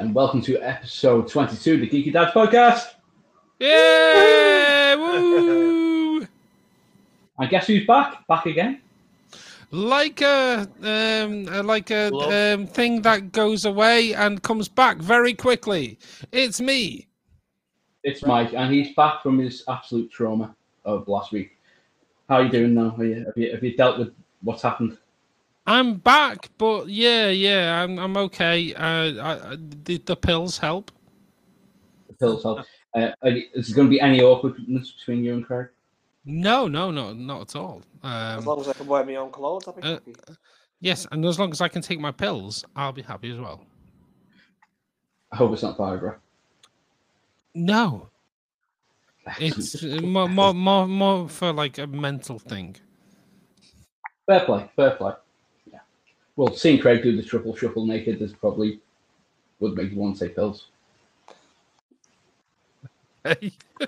Hello there, and welcome to episode 22 of the Geeky Dads podcast. Yeah! Woo! And guess who's back? Back again? Like a um, like a um, thing that goes away and comes back very quickly. It's me. It's Mike, and he's back from his absolute trauma of last week. How are you doing now? Are you, have, you, have you dealt with what's happened? I'm back, but yeah, yeah, I'm I'm okay. Uh, I, I, the the pills help. The pills help. Uh, is there going to be any awkwardness between you and Craig? No, no, no, not at all. As Um, long as I can wear my own clothes, I'll be uh, happy. yes, and as long as I can take my pills, I'll be happy as well. I hope it's not Viagra. No, it's uh, more more more more for like a mental thing. Fair play, fair play. Yeah. Well, seeing Craig do the triple shuffle naked is probably would make you want to take pills. Hey.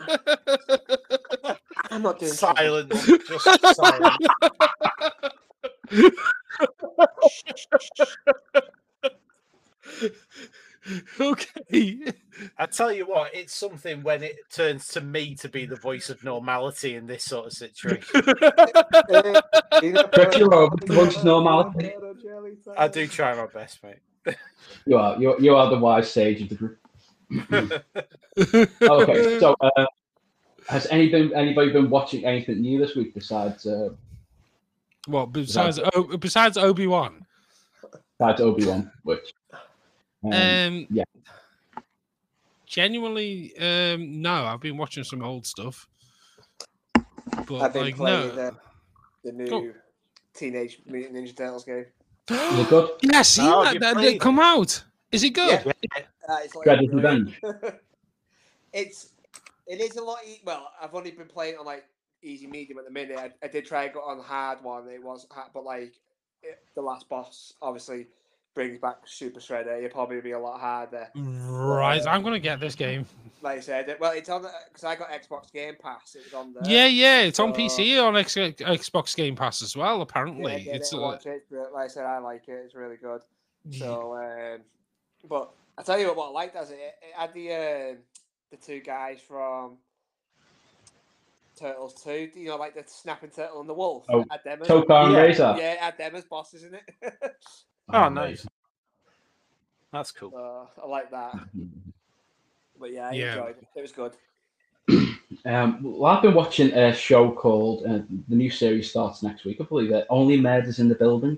I'm not doing Silent, just silent. okay. I tell you what, it's something when it turns to me to be the voice of normality in this sort of situation. You know, Craig, you're over the bunch of normality. I do try my best, mate. You are. You, you are the wise sage of the group. okay, so uh, has anybody anybody been watching anything new this week besides uh, Well, besides o- besides Obi Wan, besides Obi Wan, which um, um, yeah. genuinely, um, no, I've been watching some old stuff, but I've been like playing no. uh, the new Go. Teenage Mutant Ninja Turtles game. you good? yeah, see Oh, that, you that, played that come out. Is it good? Yeah. Uh, it's like Revenge. it's it is a lot. E- well, I've only been playing on like easy medium at the minute. I, I did try and go on hard one. It was hard, but like it, the last boss obviously brings back Super Shredder. It'll probably be a lot harder. Right, I'm gonna get this game. Like I said, well, it's on because I got Xbox Game Pass. It was on there. Yeah, yeah, it's on Uh, PC on X- Xbox Game Pass as well. Apparently, get it's it, uh, watch it. But Like I said, I like it. It's really good. So, um, but I tell you what, what I liked as it, it had the uh, the two guys from Turtles Two. You know, like the snapping turtle and the wolf. Oh, It had them as- Tokka and Yeah. Rahzar. yeah, it had them as bosses in it. Oh, nice. That's cool. so I like that. But yeah, I Yeah. enjoyed it. It was good. Um, well, I've been watching a show called uh, the new series starts next week. I believe it. Only Murders in the Building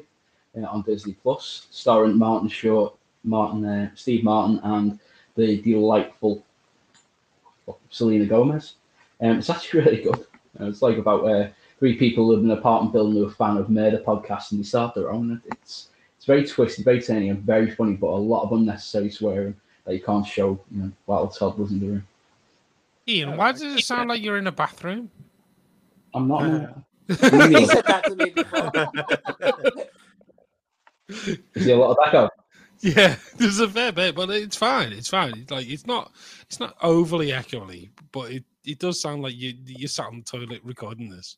uh, on Disney Plus, starring Martin Short, Martin, uh, Steve Martin, and the delightful Selena Gomez. Um, it's actually really good. Uh, it's like about uh, three people live in an apartment building who are a fan of murder podcasts and they start their own. It's it's very twisted, very turny, and very funny, but a lot of unnecessary swearing that you can't show you know, while toddlers in the room. Ian, oh, why does it sound like you're in a bathroom? I'm not. he said that to me before. Is there a lot of echo? Yeah, there's a fair bit, but it's fine. It's fine. It's like it's not it's not overly echoey, but it, it does sound like you you sat on the toilet recording this.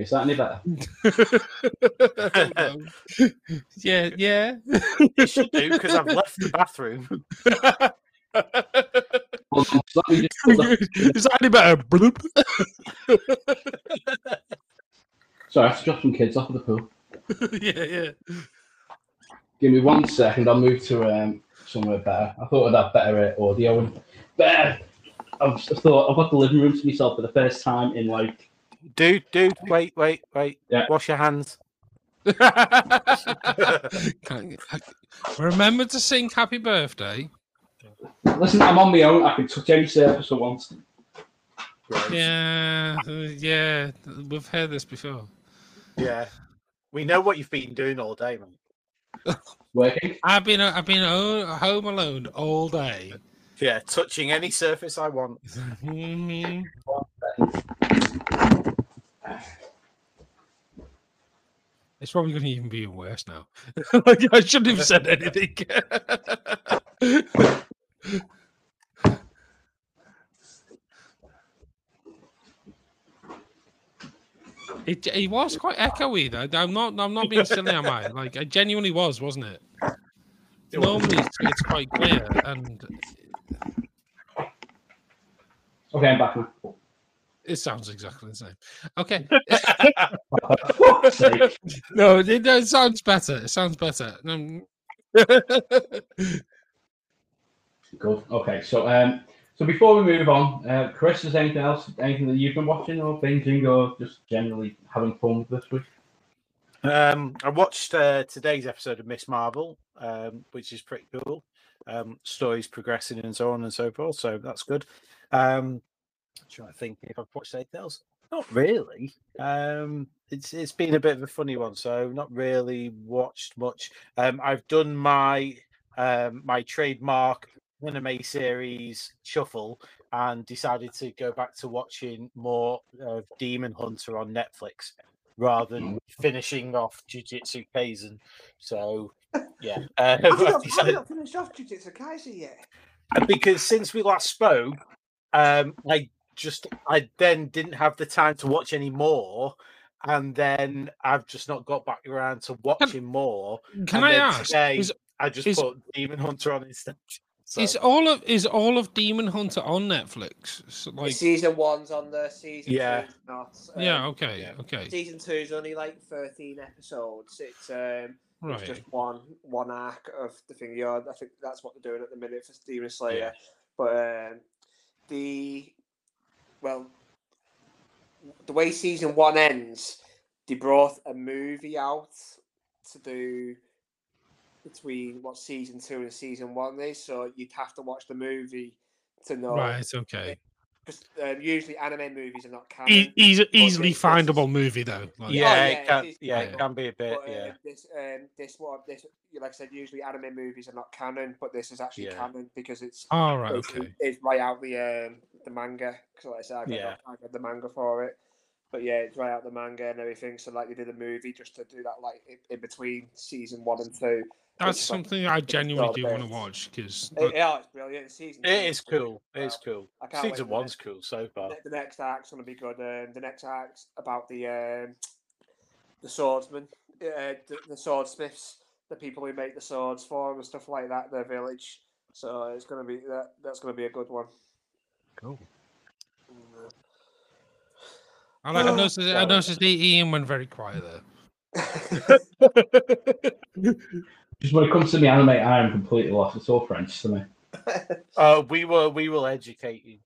Is that any better? yeah, yeah. You should do because I've left the bathroom. Hold on, let me just put that- Is that any better? Bloop. Sorry, I have to drop some kids off at the pool. yeah, yeah. Give me one second. I'll move to um, somewhere better. I thought I'd have better uh, audio and better. I've just thought I've got the living room to myself for the first time in like. Dude, dude, wait, wait, wait. Yeah. Wash your hands. Remember to sing happy birthday. Listen, I'm on my own. I can touch any surface I want. Yeah, uh, yeah. We've heard this before. Yeah. We know what you've been doing all day, man. Working. I've been I've been home alone all day. Yeah, touching any surface I want. Mhm. It's probably going to even be worse now. like, I shouldn't have said anything. it, it was quite echoey though. I'm not I'm not being silly, am I? Like I genuinely was, wasn't it? It normally it's, it's quite clear, and Okay, I'm back. It sounds exactly the same. Okay, For fuck's sake. no, it, it sounds better. It sounds better. Um, Good. Okay, so um, so before we move on, uh, Chris, is anything else, anything that you've been watching or binging or just generally having fun this week? Um, I watched uh, today's episode of Miss Marvel, um, which is pretty cool. Um, stories progressing and so on and so forth, so that's good. Um, I'm trying to think if I've watched anything else. Not really. Um, it's it's been a bit of a funny one, so not really watched much. Um, I've done my um, my trademark anime series shuffle and decided to go back to watching more of Demon Hunter on Netflix rather than finishing off Jujutsu Kaisen. So yeah, uh, Have you I've not, have you not finished off Jujutsu Kaisen yet? because since we last spoke, um, I just I then didn't have the time to watch any more, and then I've just not got back around to watching more. can and I ask? Today, Is, I just is- put Demon Hunter on instead. So, is all of is all of Demon Hunter on Netflix? So, like, season one's on the season Yeah. two's not. yeah, Um, okay, yeah. okay, Season two's only like thirteen episodes. It's um, it's just one one arc of the thing. Yeah, I think that's what they're doing at the minute for Demon Slayer. But um, the well, the way season one ends, they brought a movie out to do between what season two and season one is. So you'd have to watch the movie to know. Right, okay. Because um, usually anime movies are not canon. E- easy, easily this- this is- findable movie though. Like, yeah, yeah, it can, it is yeah, it can be a bit. But, yeah, um, this um this one this like I said, usually anime movies are not canon, but this is actually Yeah. canon because it's All right, it's, okay. it's right out the um the manga. Because like I said, I got, Yeah. I got the manga for it. But yeah, it's right out the manga and everything. So like they did a movie just to do that like in, in between season one and two. That's is like- something I genuinely do want to watch because It, yeah, it's brilliant. Season it is cool. It well. is cool. I can't wait Season one's it. cool so far. Ne- The next act's gonna be good. Um, the next act's about the um, the swordsman, uh, the, the swordsmiths, the people who make the swords for 'em and stuff like that. Their village. So it's gonna be that. That's gonna be a good one. Cool. Mm, I, like, I Oh, noticed. I God. noticed Ian went very quiet there. Just when it comes to the anime, I am completely lost. It's all French to me. Uh, we will we will educate you.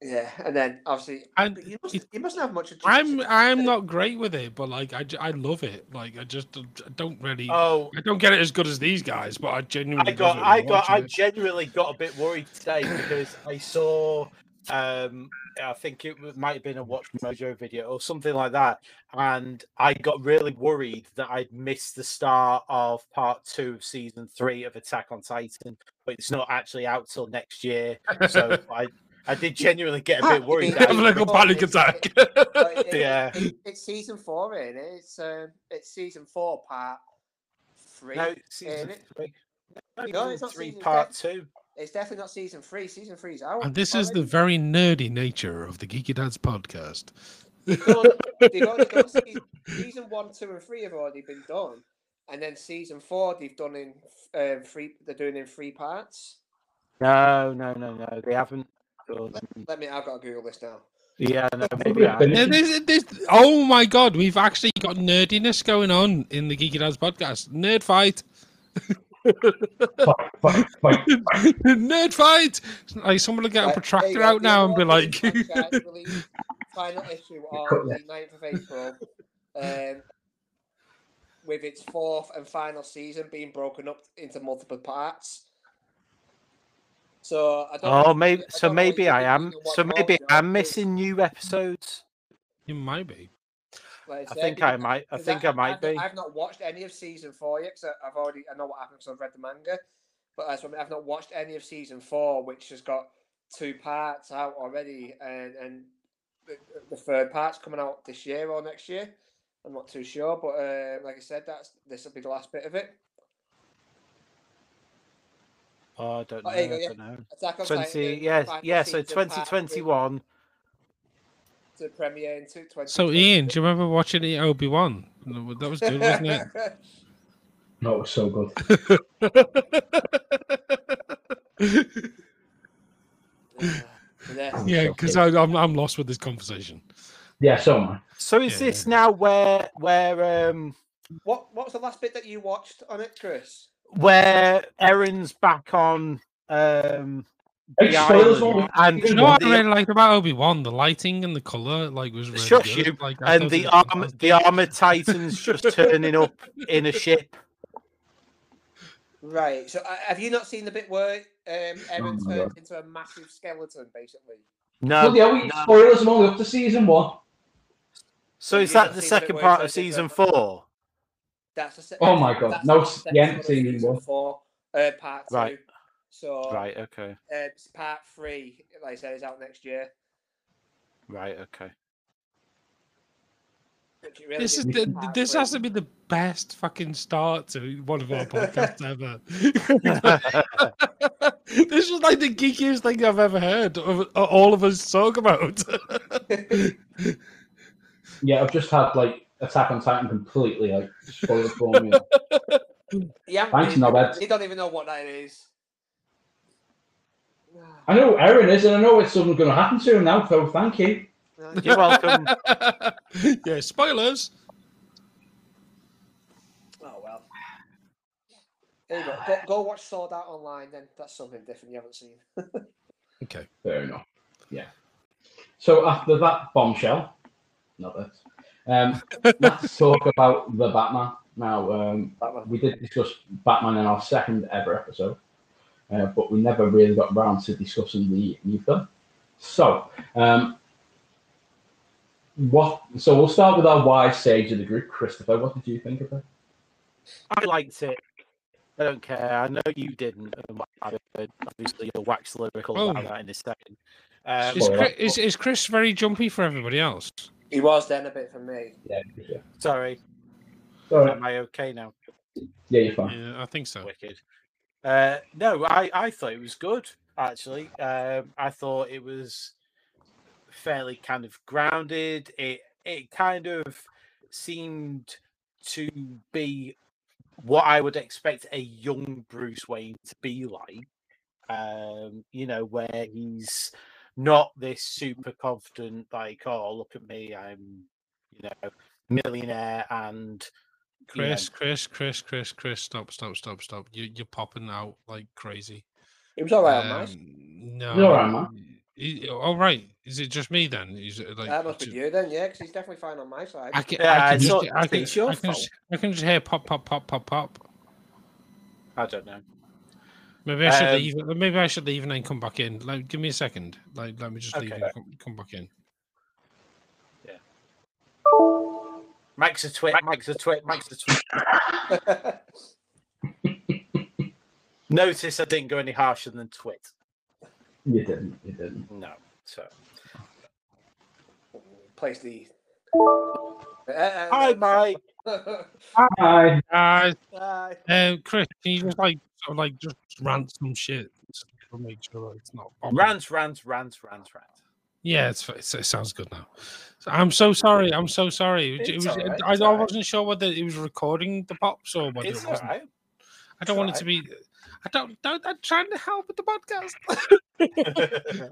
yeah, and then obviously And but you must it- you mustn't have much. of I'm I'm not great with it, but like I, I love it. Like I just don't- I don't really Oh, I don't get it as good as these guys, but I genuinely I got, I when got, I genuinely got a bit worried today because I saw, um, I think it might have been a Watch Mojo video or something like that, and I got really worried that I'd missed the start of part two of season three of Attack on Titan, but it's not actually out till next year. So I, I did genuinely get a bit worried. mean- that Have a I- little panic attack. But it- Yeah. it- it's season four, in it? It's um, it's season four, part three. no, season three. No, No, it's not three, season part three. two. It's definitely not season three. Season three's out. and this is the very nerdy nature of the Geeky Dads podcast. They've done- they've already done season, season one, two, and three have already been done, and then season four they've done in um, three. They're doing in three parts. No, no, no, no. They haven't. done- Let me. I've got to Google this now. Yeah, no, Maybe maybe. a I- finish- Yeah, this, this, oh my god, we've actually got nerdiness going on in the Geeky Dads podcast. Nerd fight. Fuck, fuck, fuck. Nerd fight. Like someone will get a Right, there you protractor go, out now and be like, franchise final issue on the 9th of April, um, with its fourth and final season being broken up into multiple parts. So I don't. Oh, know- maybe. I So don't know maybe I am. So maybe I'm missing new episodes. you might be. Like I think I might. I think I might I've be. I've not watched any of season four yet because I've already I know what happens. I've read the manga, but as I I've not watched any of season four, which has got two parts out already, and and the, the third part's coming out this year or next year. I'm not too sure, but uh, like I said, that's this will be the last bit of it. Oh, I don't know. Oh, I yeah. don't know. Attack on Twenty. Titan, Yeah, yeah. So season, part 2021. To premiere in two- 20. So, Ian, do you remember watching the Obi Wan? That was good, wasn't it? No, it was so good. yeah. yeah, so because. I'm I'm lost with this conversation. Yeah, so am I. So is Yeah. this now where where um What What was the last bit that you watched on it, Chris? where Eren's back on um Hey, the spoilers island won't- and You know what I really liked about Obi Wan? The lighting and the color, like, was really Shush good. you, Like, and the it arm, the armor titans just turning up in a ship. Right. So uh, have you not seen the bit where um, Eren Oh turns into a massive skeleton, basically? No, Well, yeah, we no. spoilers. I'm only up to season one. So Have is that the seen the second part of season a- four? That's the. se- Oh my God. that's No, the s- you haven't one seen season one. Four, uh, part two. Right. So Right. Okay. uh, it's part three, like I said, is out next year. Right. Okay. really This is the, this three. has to be the best fucking start to one of our podcasts ever. this was like the geekiest thing I've ever heard of of all of us talk about. Yeah, I've just had like Attack on Titan completely like spoiled for me. Yeah, Thanks, you, Norbert. you don't even know what that is. I know Eren is, and I know it's something going to happen to him now. So thank you. You're welcome. yeah, spoilers. Oh well. There you go. go. Go watch Sword Art Online then. That's something different you haven't seen. Okay. Fair enough. Yeah. So after that bombshell, not that. Um, let's talk about the Batman. Now, um, Batman. we did discuss Batman in our second ever episode, uh, but we never really got around to discussing the new film. So, um, what? So we'll start with our wise sage of the group, Christopher. What did you think of it? I liked it. I don't care. I know you didn't. and what I heard. Obviously, you'll wax lyrical Oh. about that in a second. Um, Is Chris, is, is Chris very jumpy for everybody else? He was then a bit for me. Yeah, yeah. sorry, Sorry. am I okay now? Yeah, you're fine. Yeah, I think so. Wicked. Uh, no, I, I thought it was good actually. Um, I thought it was fairly kind of grounded. It it kind of seemed to be what I would expect a young Bruce Wayne to be like. Um, you know, where he's not this super confident, like, oh, look at me, I'm, you know, millionaire and you know, Chris, Chris, Chris, Chris, Chris, stop, stop, stop, stop. You, you're popping out like crazy. He was all right on mine. Um, no. You're all right, man. He- all right. Is it just me then? Is it like That must be you then, yeah, because he's definitely fine on my side. I can, Yeah, I can it's just, I can, it's your I can, fault. just, I can just hear pop, pop, pop, pop, pop. I don't know. Maybe I should Um, leave. Maybe I should leave and then come back in. Like, give me a second. Like, let me just leave Okay. and come, come back in. Mike's a twit, Mike's a twit, Mike's a twit. Notice I didn't go any harsher than twit. You didn't. You didn't. No. So Place the. Uh, uh, Hi Mike. Hi. Uh, Hi. um, Chris, can you just like, sort of like, just rant some shit just to make sure that it's not bombing? Rant, rant, rant, rant, rant. Yeah, it's, it's, it sounds good now. I'm so sorry. I'm so sorry. It, was, alright, I, I wasn't sure whether it was recording the pops or whether It's it wasn't. alright. I don't it's want it to be. I don't. don't I'm trying to help with the podcast.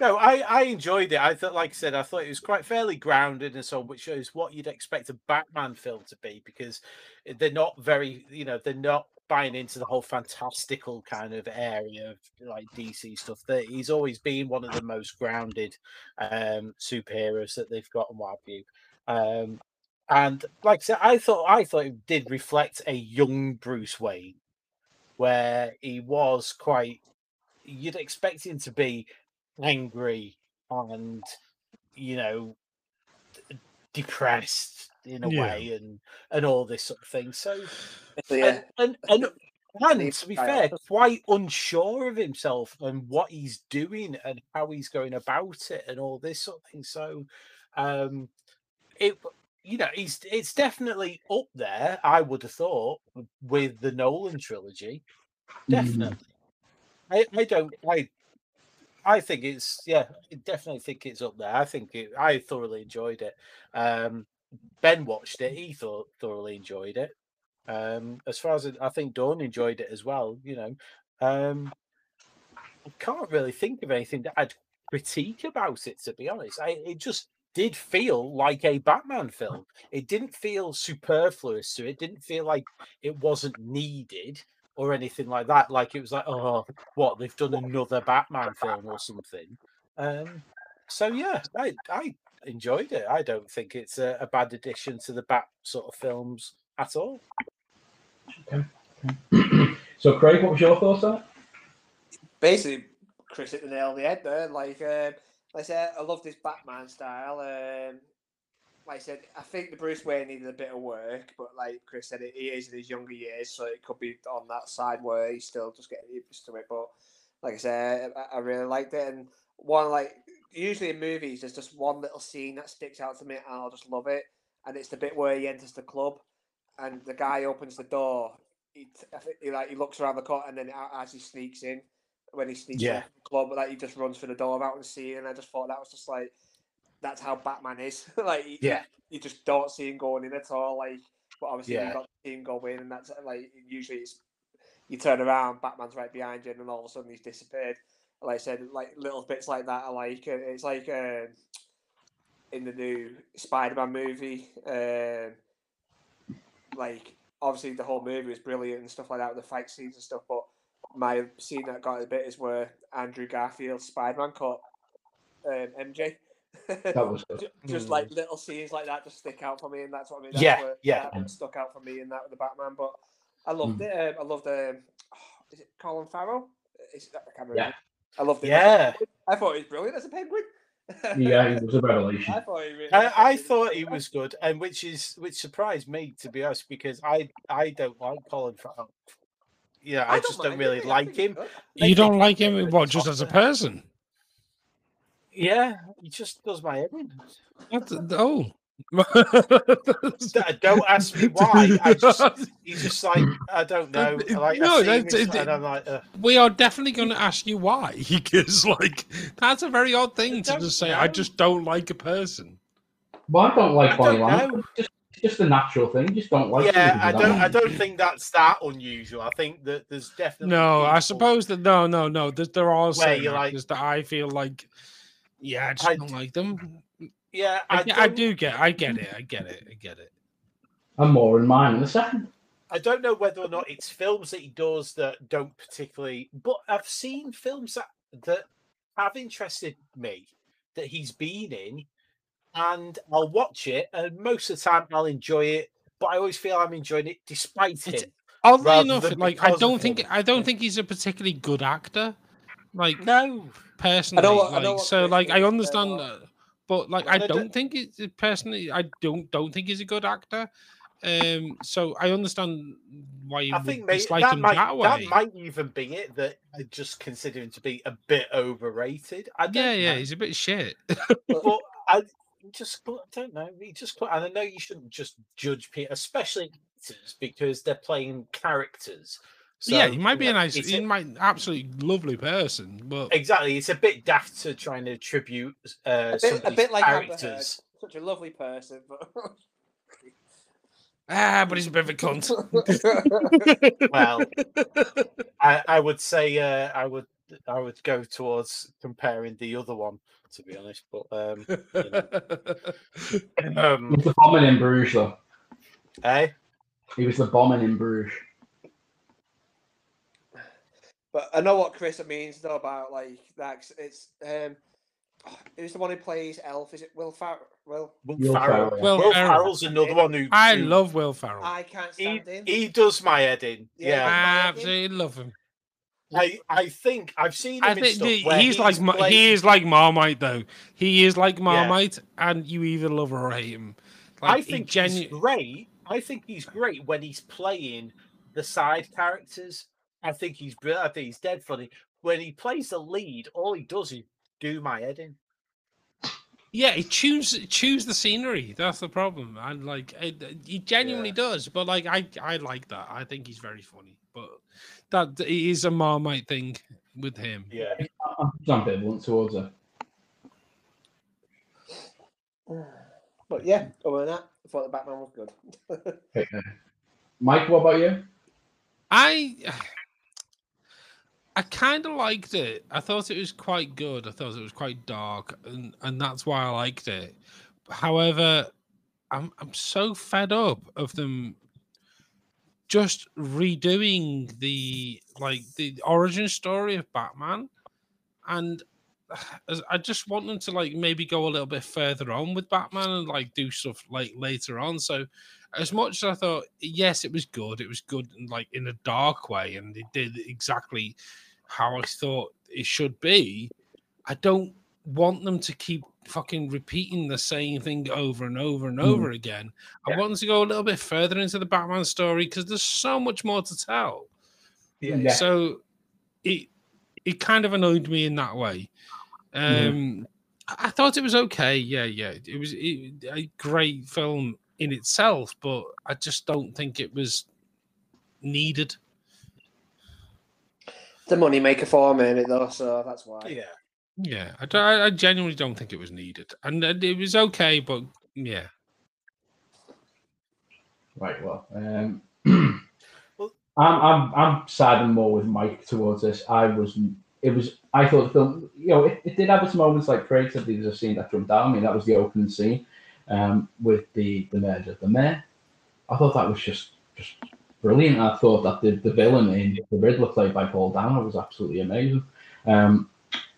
no, I, I enjoyed it. I thought, like I said, I thought it was quite fairly grounded and so on, which shows what you'd expect a Batman film to be because they're not very, you know, they're not buying into the whole fantastical kind of area of like DC stuff. That he's always been one of the most grounded um superheroes that they've got and what have you. Um and like I said, I thought I thought it did reflect a young Bruce Wayne, where he was quite. You'd expect him to be angry and, you know, depressed in a Yeah. way, and and all this sort of thing. So, So, yeah. and and, and, and to be fair, quite unsure of himself and what he's doing and how he's going about it and all this sort of thing. So, um, it you know, he's it's definitely up there. I would have thought with the Nolan trilogy, definitely. I, I don't I I think it's yeah, I definitely think it's up there. I think it, I thoroughly enjoyed it. Um, ben watched it; he thought thoroughly enjoyed it. Um, as far as I think Dawn enjoyed it as well. You know, um, I can't really think of anything that I'd critique about it. To be honest, I, it just did feel like a Batman film. It didn't feel superfluous to it. Didn't feel like it wasn't needed or anything like that. Like it was like, oh, what they've done another Batman film or something. Um, so yeah, I I enjoyed it. I don't think it's a, a bad addition to the Bat sort of films at all. okay so, Craig, what was your thoughts on it? Basically, Chris hit the nail on the head there. Like, um, like I said, I love this Batman style. Um, like I said, I think the Bruce Wayne needed a bit of work, but like Chris said, he is in his younger years, so it could be on that side where he's still just getting used to it. But like I said, I, I really liked it. And one like usually in movies, there's just one little scene that sticks out to me, and I'll just love it. And it's the bit where he enters the club, and the guy opens the door. He, he like he looks around the corner, and then as he sneaks in, when he sneaks Yeah. into the club, like he just runs for the door without seeing. And I just thought that was just like that's how Batman is. like you, Yeah. you just don't see him going in at all. Like, but obviously Yeah. you got the team go in, and that's like usually it's you turn around, Batman's right behind you, and then all of a sudden he's disappeared. Like I said, like little bits like that. I like uh, it's like um, in the new Spider-Man movie. Um, like obviously the whole movie was brilliant and stuff like that with the fight scenes and stuff. But my scene that got a bit is where Andrew Garfield's Spider-Man caught um, MJ. That was good. Ju- just like little scenes like that just stick out for me, and that's what I mean. That's Hmm. Yeah, where yeah. that stuck out for me in that with the Batman. But I loved Mm. it. Um, I loved um, is it Colin Farrell? Is, I can't remember. Yeah. I loved it. Yeah, I thought he was brilliant as a penguin. Yeah, it was a revelation. I thought he really. I, I thought he was good, and which is which surprised me to be honest, because I I don't like Colin Farrell. Yeah, I, just don't mind really I like him. good. You don't like him, over what, just as a person? Yeah, he just does my head in. What? Oh. D- Don't ask me why. I just he's just like I don't know. Like no, I see him it- and I'm like, uh, we are definitely going to ask you why, because like that's a very odd thing to just say. I just don't like a person. Well, I don't like I body don't language. just, just a natural thing. You just don't like. yeah, I don't. I don't think that's that unusual. I think that there's definitely No, I suppose that no, no, no. There, there are certain you're like- actors that I feel like, yeah, I just I don't like them. Yeah, I, I, I don't- get, I get it, I get it, I get it. And more in mine in a second. I don't know whether or not it's films that he does that don't particularly, but I've seen films that that have interested me that he's been in, and I'll watch it, and most of the time I'll enjoy it. But I always feel I'm enjoying it despite It's- him. Oddly enough, like I don't think, him. I don't think he's a particularly good actor. Like No, personally, what- I know like, what so like I understand that, but like I don't- think it's personally. I don't don't think he's a good actor. Um, so I understand why you I think maybe dislike that him might that way. that might even be it. That I just consider him to be a bit overrated. I don't yeah, yeah, know. he's a bit shit. but I just I don't know. He just and I know you shouldn't just judge people, especially actors, because they're playing characters. So, yeah, he might be you a nice, he a- might absolutely lovely person, but exactly. It's a bit daft to try and attribute uh, a some bit, of a these bit like Amber Heard. characters. Such a lovely person, but ah, but he's a bit of a cunt. Well, I, I would say uh, I would I would go towards comparing the other one to be honest, but um, He um was the bombing in Bruges, though. eh? He was the bombing in Bruges. But I know what Chris means though about like that. 'cause It's um, who's the one who plays Elf? Is it Will Ferrell? Will Will Will Farrell. Ferrell. Will Will Ferrell. Ferrell's another one who I who- love Will Ferrell. I I can't he, stand him. he does my head in. Yeah, Yeah, I- absolutely love him. I, I think I've seen him I in think stuff the- where he's like played- he is like Marmite though. He is like Marmite, and you either love or hate him. Like, I he think genu- he's great. I think he's great when he's playing the side characters. I think he's. I think he's dead funny. When he plays the lead, all he does is do my head in. Yeah, he chews chews the scenery. That's the problem. And like it, he genuinely Yeah. does. But like I I like that. I think he's very funny. But that it is a Marmite thing with him. Yeah. I'm ambivalent towards it. But yeah, other than that, I thought the Batman was good. Okay. Mike, what about you? I I kind of liked it. I thought it was quite good. I thought it was quite dark, and and that's why I liked it. However, I'm I'm so fed up of them just redoing the like the origin story of Batman, and I just want them to like maybe go a little bit further on with Batman and like do stuff like later on. So as much as I thought, yes, it was good. It was good, like in a dark way, and it did exactly how I thought it should be. I don't want them to keep fucking repeating the same thing over and over and Mm. over again. I Yeah. want them to go a little bit further into the Batman story because there's so much more to tell. Yeah. So it it kind of annoyed me in that way. Um, I I thought it was okay. Yeah, yeah, it was it, a great film in itself, but I just don't think it was needed. The money maker for me, it though, so that's why. Yeah. Yeah, I, I I genuinely don't think it was needed, and uh, it was okay, but yeah, Right. Well, um, Well- I'm I'm I'm siding more with Mike towards this. I was it was I thought the film you know it, it did have its moments like Craig said. There's a scene that jumped out. I mean that was the opening scene um, with the the murder of the mayor. I thought that was just just brilliant. I thought that the, the villain in the Riddler played by Paul Dano was absolutely amazing. Um,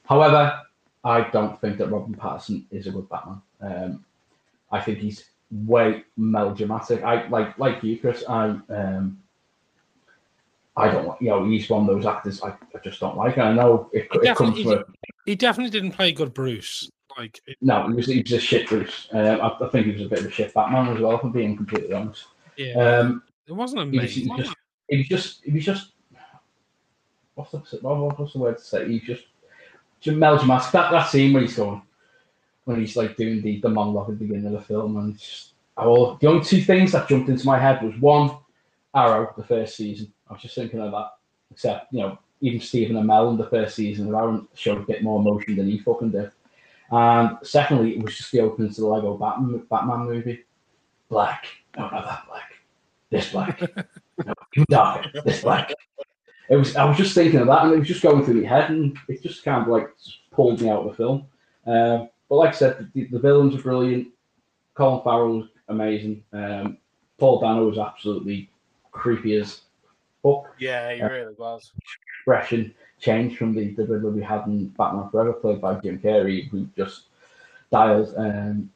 however, I don't think that Robert Pattinson is a good Batman. Um, I think he's way melodramatic. I like like you, Chris. I um, I don't like you know he's one of those actors I, I just don't like. And I know it, He it comes from he definitely didn't play good Bruce. Like, it- no, he was he was a shit Bruce. Um, I, I think he was a bit of a shit Batman as well, for being completely honest. yeah, Um, it wasn't was, he amazing. was just he was just he was just what's the what- what's the word to say? He just just melodramatic. That that scene where he's going when he's like doing the, the monologue at the beginning of the film and it's just oh, the only two things that jumped into my head was one Arrow the first season. I was just thinking of that. Except you know even Stephen Amell in the first season of Arrow showed a bit more emotion than he fucking did. And secondly, it was just the opening to the Lego Batman Batman movie. Black, no, not that black. This black. no, you darker. This black. It was. I was just thinking of that, and it was just going through my head, and it just kind of like pulled me out of the film. Um, but like I said, the, the villains are brilliant. Colin Farrell was amazing. Um, Paul Dano was absolutely creepy as fuck. Yeah, he Yeah. really was. Expression change from the, the Riddler we had in Batman Forever, played by Jim Carrey, who just dialed um,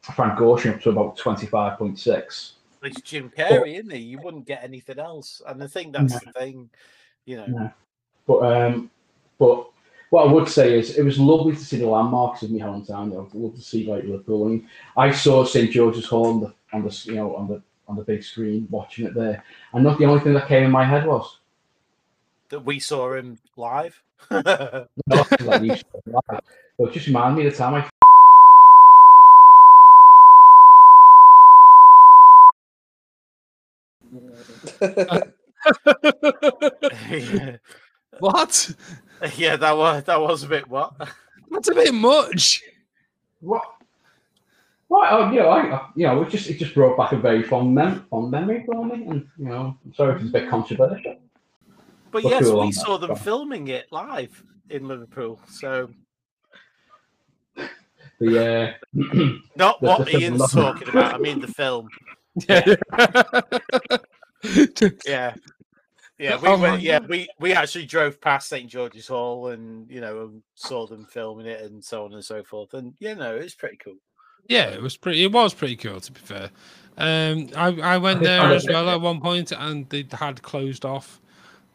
Frank Gorshin up to about twenty five point six. It's Jim Carrey, isn't he? You wouldn't get anything else. And I think that's the thing, you know. No. But um, but what I would say is it was lovely to see the landmarks of my hometown. I would love to see like Liverpool. And I saw St George's Hall on the on the you know on the on the big screen watching it there, and not the only thing that came in my head was That we saw him live. no, like, it but just reminded me of the time I what? yeah, that was that was a bit what? That's a bit much. what. What? Oh, you know, I, you know, it just it just brought back a very fond, mem- fond memory for me, and you know, I'm sorry if it's a bit controversial. But Look yes, we on saw them film. filming it live in Liverpool. So The uh, not The- what the Ian's was- talking about. I mean the film. Yeah. Yeah. Yeah, we Oh went, yeah, God. we, we actually drove past St George's Hall and you know saw them filming it and so on and so forth. And you know, it's pretty cool. yeah, it was pretty. It was pretty cool, to be fair. Um, I I went there as well at one point, and they had closed off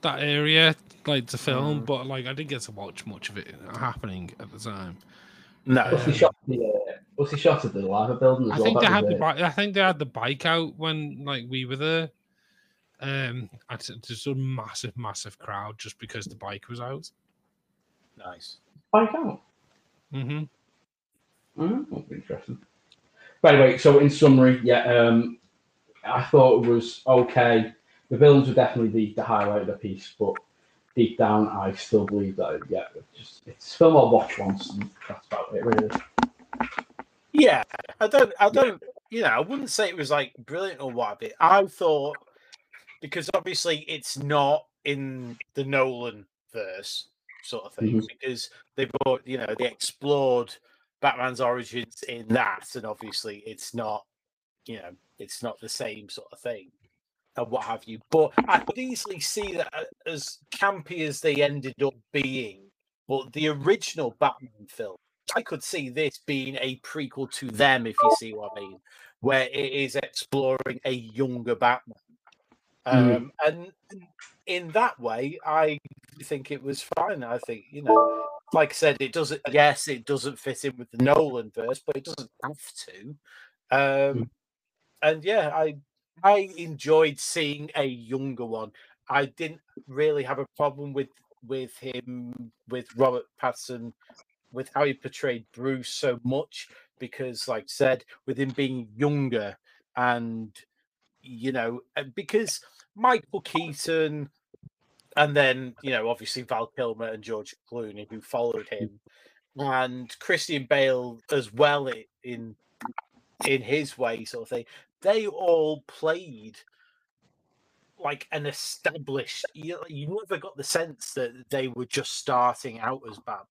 that area like to film, Mm. but like I didn't get to watch much of it happening at the time. No. what's the shot? The, uh, what's the shot of the Liver building as I well? think they had the bike. I think they had the bike out when like we were there. Um, and it's just a massive, massive crowd just because the bike was out. Nice. bike out. hmm Oh, that's interesting. But anyway, so in summary, yeah, um, I thought it was okay. The villains were definitely the, the highlight of the piece, but deep down, I still believe that yeah, it's just it's a film I'll watch once, and that's about it, really. Yeah, I don't, I don't, you know, I wouldn't say it was like brilliant or what. But I thought because obviously it's not in the Nolan verse sort of thing Mhm. because they've brought, you know, they explored Batman's origins in that, and obviously it's not, you know, it's not the same sort of thing and what have you. But I could easily see that uh, as campy as they ended up being, but the original Batman film, I could see this being a prequel to them, if you see what I mean, where it is exploring a younger Batman. Mhm. Um, and in that way, I think it was fine. I think, you know, like I said, it doesn't, yes, it doesn't fit in with the Nolan verse, but it doesn't have to. Um, and yeah, I I enjoyed seeing a younger one. I didn't really have a problem with with him with Robert Pattinson with how he portrayed Bruce so much because, like said, with him being younger and you know uh, because Michael Keaton and then you know obviously Val Kilmer and George Clooney who followed him and Christian Bale as well in in his way sort of thing they all played like an established you, you never got the sense that they were just starting out as bad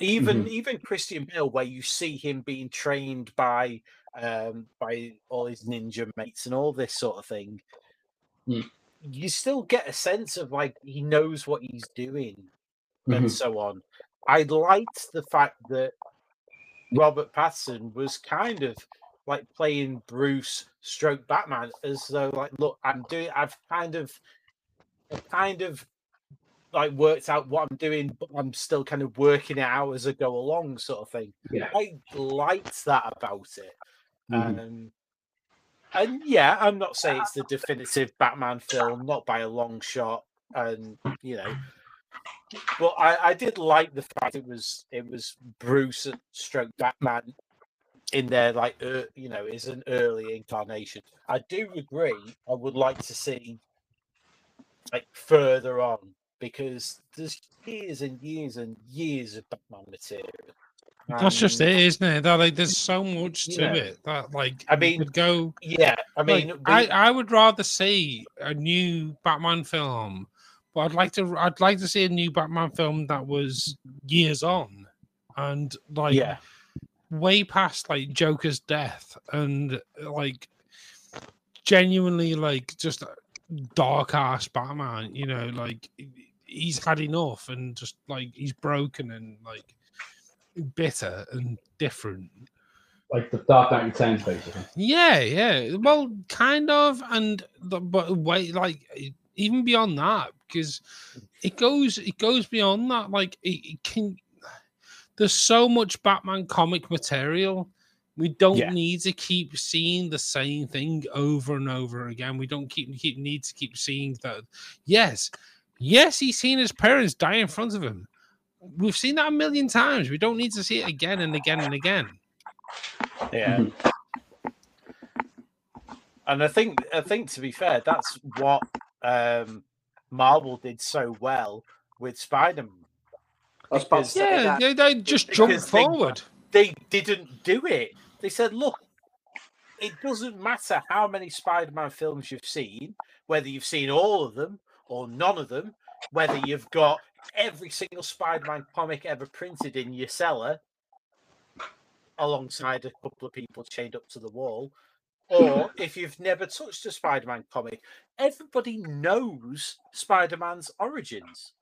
even even christian bale where you see him being trained by um by all his ninja mates and all this sort of thing Mm. you still get a sense of like he knows what he's doing Mhm. and so on i liked the fact that robert pattinson was kind of like playing bruce stroke batman as though like look i'm doing i've kind of I've kind of like worked out what i'm doing but i'm still kind of working it out as i go along sort of thing Yeah. i liked that about it Mhm. um and yeah i'm not saying it's the definitive batman film not by a long shot and you know but I, I did like the fact it was it was Bruce stroke Batman in there like uh, you know is an early incarnation. I do agree. I would like to see like further on because there's years and years and years of Batman material. That's just it, isn't it? That like there's so much to it that like I mean, could go. Yeah, I Like, mean, I I would rather see a new Batman film, but I'd like to I'd like to see a new Batman film that was years on, and like yeah, way past like Joker's death and like genuinely like just dark ass Batman, you know, like he's had enough and just like he's broken and like bitter and different. Like the Dark Knight Returns, basically. Yeah, yeah. Well, kind of, and the, but wait, like even beyond that, because it goes, it goes beyond that. Like it, it can. There's so much Batman comic material. We don't Yeah. need to keep seeing the same thing over and over again. We don't keep keep need to keep seeing that. Yes, yes, he's seen his parents die in front of him. We've seen that a million times. We don't need to see it again and again and again. yeah. And I think I think to be fair, that's what um Marvel did so well with Spider-Man. I was about to Because- say Yeah, they, they just jump because they- forward. they didn't do it. They said, look, it doesn't matter how many Spider Man films you've seen, whether you've seen all of them or none of them, whether you've got every single Spider Man comic ever printed in your cellar alongside a couple of people chained up to the wall, or if you've never touched a Spider Man comic, everybody knows Spider Man's origins.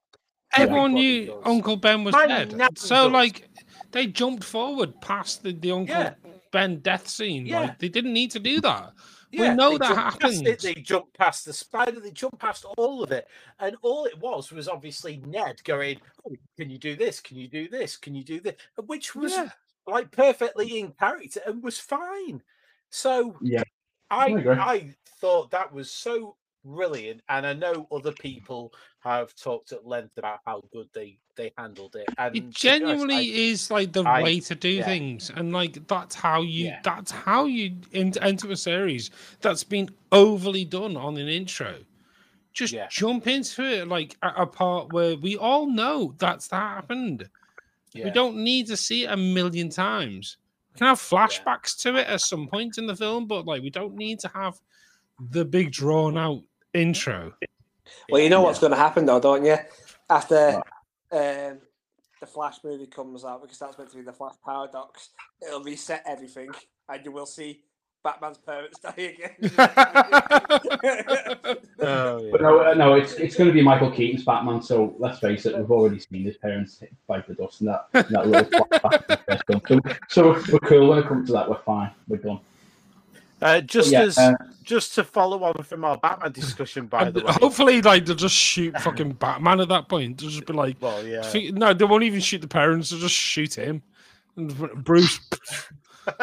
Everyone knew does. Uncle Ben was My dead. So does. like they jumped forward past the, the Uncle Yeah. Ben death scene. Yeah. Like they didn't need to do that. We know that jumped happened. It, they jumped past the spider. They jumped past all of it, and all it was was obviously Ned going, oh, "Can you do this? Can you do this? Can you do this?" Which was Yeah. like perfectly in character and was fine. So Yeah. I I. I thought that was so brilliant, and I know other people have talked at length about how good they they handled it. And It honest, genuinely I- is like the I- way to do yeah. things, and like that's how you Yeah. that's how you ent- enter a series that's been overly done on an intro. Just Yeah. jump into it like at a part where we all know that's that happened. We don't need to see it a million times. We can have flashbacks to it at some point in the film, but like we don't need to have the big drawn out intro. Well, you know what's going to happen though, don't you? After um, the Flash movie comes out, because that's meant to be the Flash paradox, it'll reset everything, and you will see Batman's parents die again. Oh, But no, uh, no, it's it's going to be Michael Keaton's Batman. So let's face it, we've already seen his parents bite the dust in that in that little flashback in the first film. So, so we're, we're cool when it comes to that. We're fine. We're done. Uh, just yeah, as uh, just to follow on from our Batman discussion, by the way. hopefully, like they'll just shoot fucking Batman at that point. They'll just be like, Well, yeah. no, they won't even shoot the parents. They'll just shoot him. And Bruce.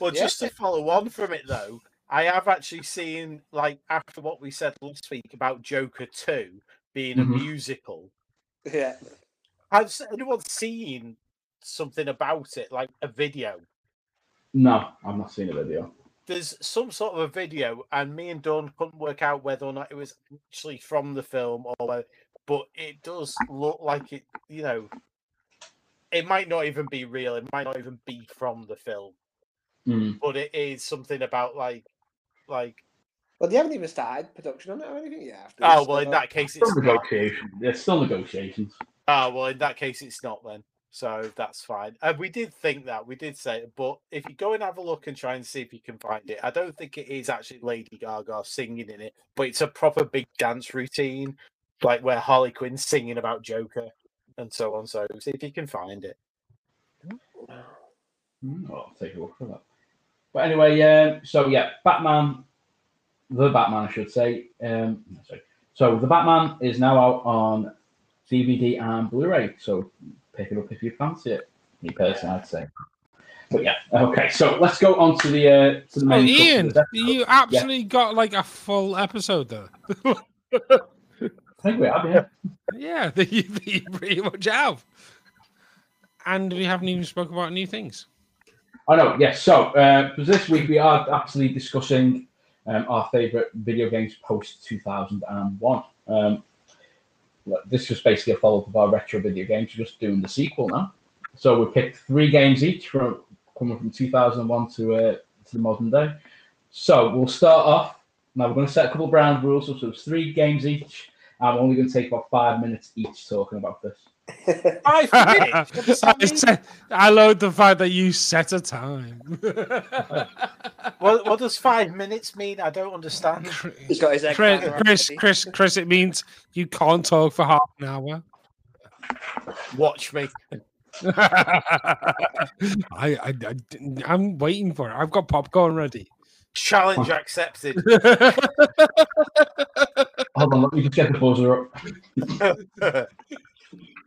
well, Yeah. just to follow on from it though, I have actually seen like after what we said last week about Joker Two being Mhm. a musical. yeah. Has anyone seen something about it, like a video? no, I've not seen a video. There's some sort of a video, and me and Dawn couldn't work out whether or not it was actually from the film or whether, but it does look like it. You know, it might not even be real. It might not even be from the film, Mm. but it is something about like, like. Well, they haven't even started production on it or anything yet. after Oh well, in that case, it's Still not. negotiations. There's still negotiations. Oh well, in that case, it's not then. So that's fine. And we did think that we did say it, but if you go and have a look and try and see if you can find it, I don't think it is actually Lady Gaga singing in it, but it's a proper big dance routine, like where Harley Quinn's singing about Joker and so on. So see if you can find it. Mm, I'll take a look at that. But anyway, um, so yeah, Batman, the Batman, I should say. Um, sorry. So the Batman is now out on DVD and Blu-ray. So pick it up if you fancy it. Me personally, I'd say. But yeah, okay. So let's go on to the uh, to the Oh, main. Ian, crux of this episode. you absolutely got like a full episode there. I think we have, yeah. yeah, that you, pretty much have. And we haven't even spoken about new things. I know, yes. So, uh, for this week, we are actually discussing um, our favourite video games post 2001. Um, well, this was basically a follow up of our retro video games, We're just doing the sequel now. So, we picked three games each from coming from 2001 to, uh, to the modern day. So, we'll start off. Now, we're going to set a couple of ground rules. So, it's three games each. We're only going to take about five minutes each talking about this. Five minutes. What does I, that mean? I love the fact that you set a time. What, what does five minutes mean? I don't understand. He's got his egg Chris, Chris. Chris, Chris, it means you can't talk for half an hour. Watch me. I, I, I, I'm waiting for it. I've got popcorn ready. Challenge accepted. Hold on, let me just get the buzzer up.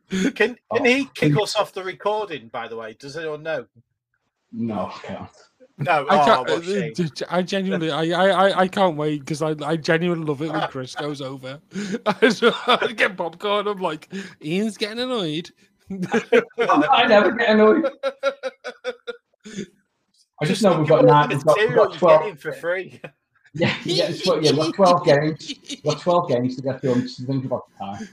Can oh. can he kick us off the recording? By the way, does anyone know? No, I can't. No. I oh, can't. what. Uh, uh, I genuinely, I, I, I, I can't wait because I, I genuinely love it when Chris goes over. I just- get popcorn. I'm like, Ian's getting annoyed. I never get annoyed. I just know we've got nine. the We've got, we've got twelve. getting for free. Yeah, yeah, it's what- yeah, we've got twelve games. We've got twelve games to get through. I'm just thinking about the time.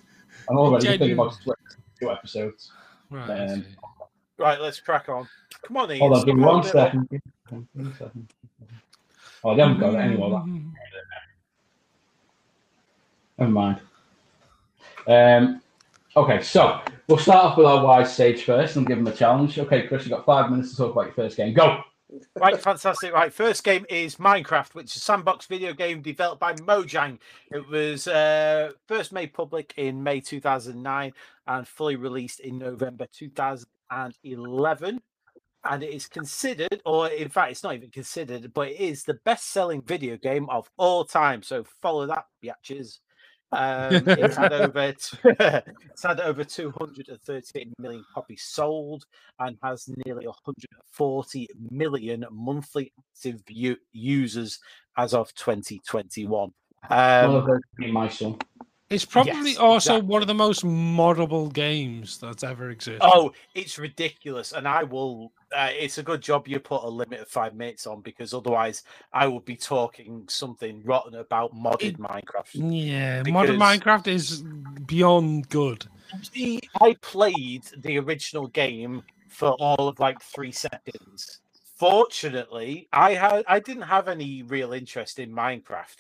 I'm already thinking about split two episodes. Right. Um, see. Right, let's crack on. Come on, Ian. Hold on, give me stop one holding it up. second. Give me a second. Oh, they haven't got it anymore. That. Never mind. Um, okay, so we'll start off with our wise stage first and give them a challenge. Okay, Chris, you've got five minutes to talk about your first game. Go. Right, fantastic. Right, first game is Minecraft, which is a sandbox video game developed by Mojang. It was uh, first made public in May 2009 and fully released in November 2011. And it is considered, or in fact, it's not even considered, but it is the best selling video game of all time. So follow that, biatches. Um, it's had over t- it's had over 238 million copies sold and has nearly 140 million monthly active view- users as of 2021. One Um, being my son. It's probably Yes, also exactly. one of the most moddable games that's ever existed. oh, it's ridiculous, and I will. Uh, it's a good job you put a limit of five minutes on because otherwise I would be talking something rotten about modded Minecraft. yeah, modern Minecraft is beyond good. See, I played the original game for all of like three seconds. Fortunately, I had I didn't have any real interest in Minecraft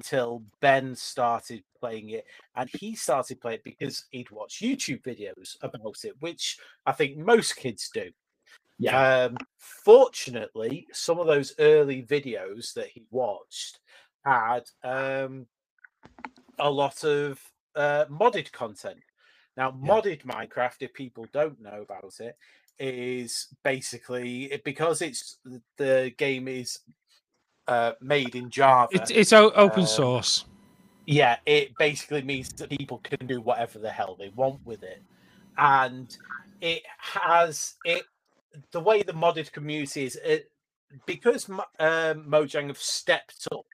until Ben started playing it, and he started playing it because he'd watch YouTube videos about it, which I think most kids do. Yeah. Um, fortunately, some of those early videos that he watched had um, a lot of uh, modded content. Now, Yeah. modded Minecraft, if people don't know about it, is basically because it's the game is uh, made in Java. It's it's open Um, source. yeah, it basically means that people can do whatever the hell they want with it, and it has it. The way the modded community is, it because um, Mojang have stepped up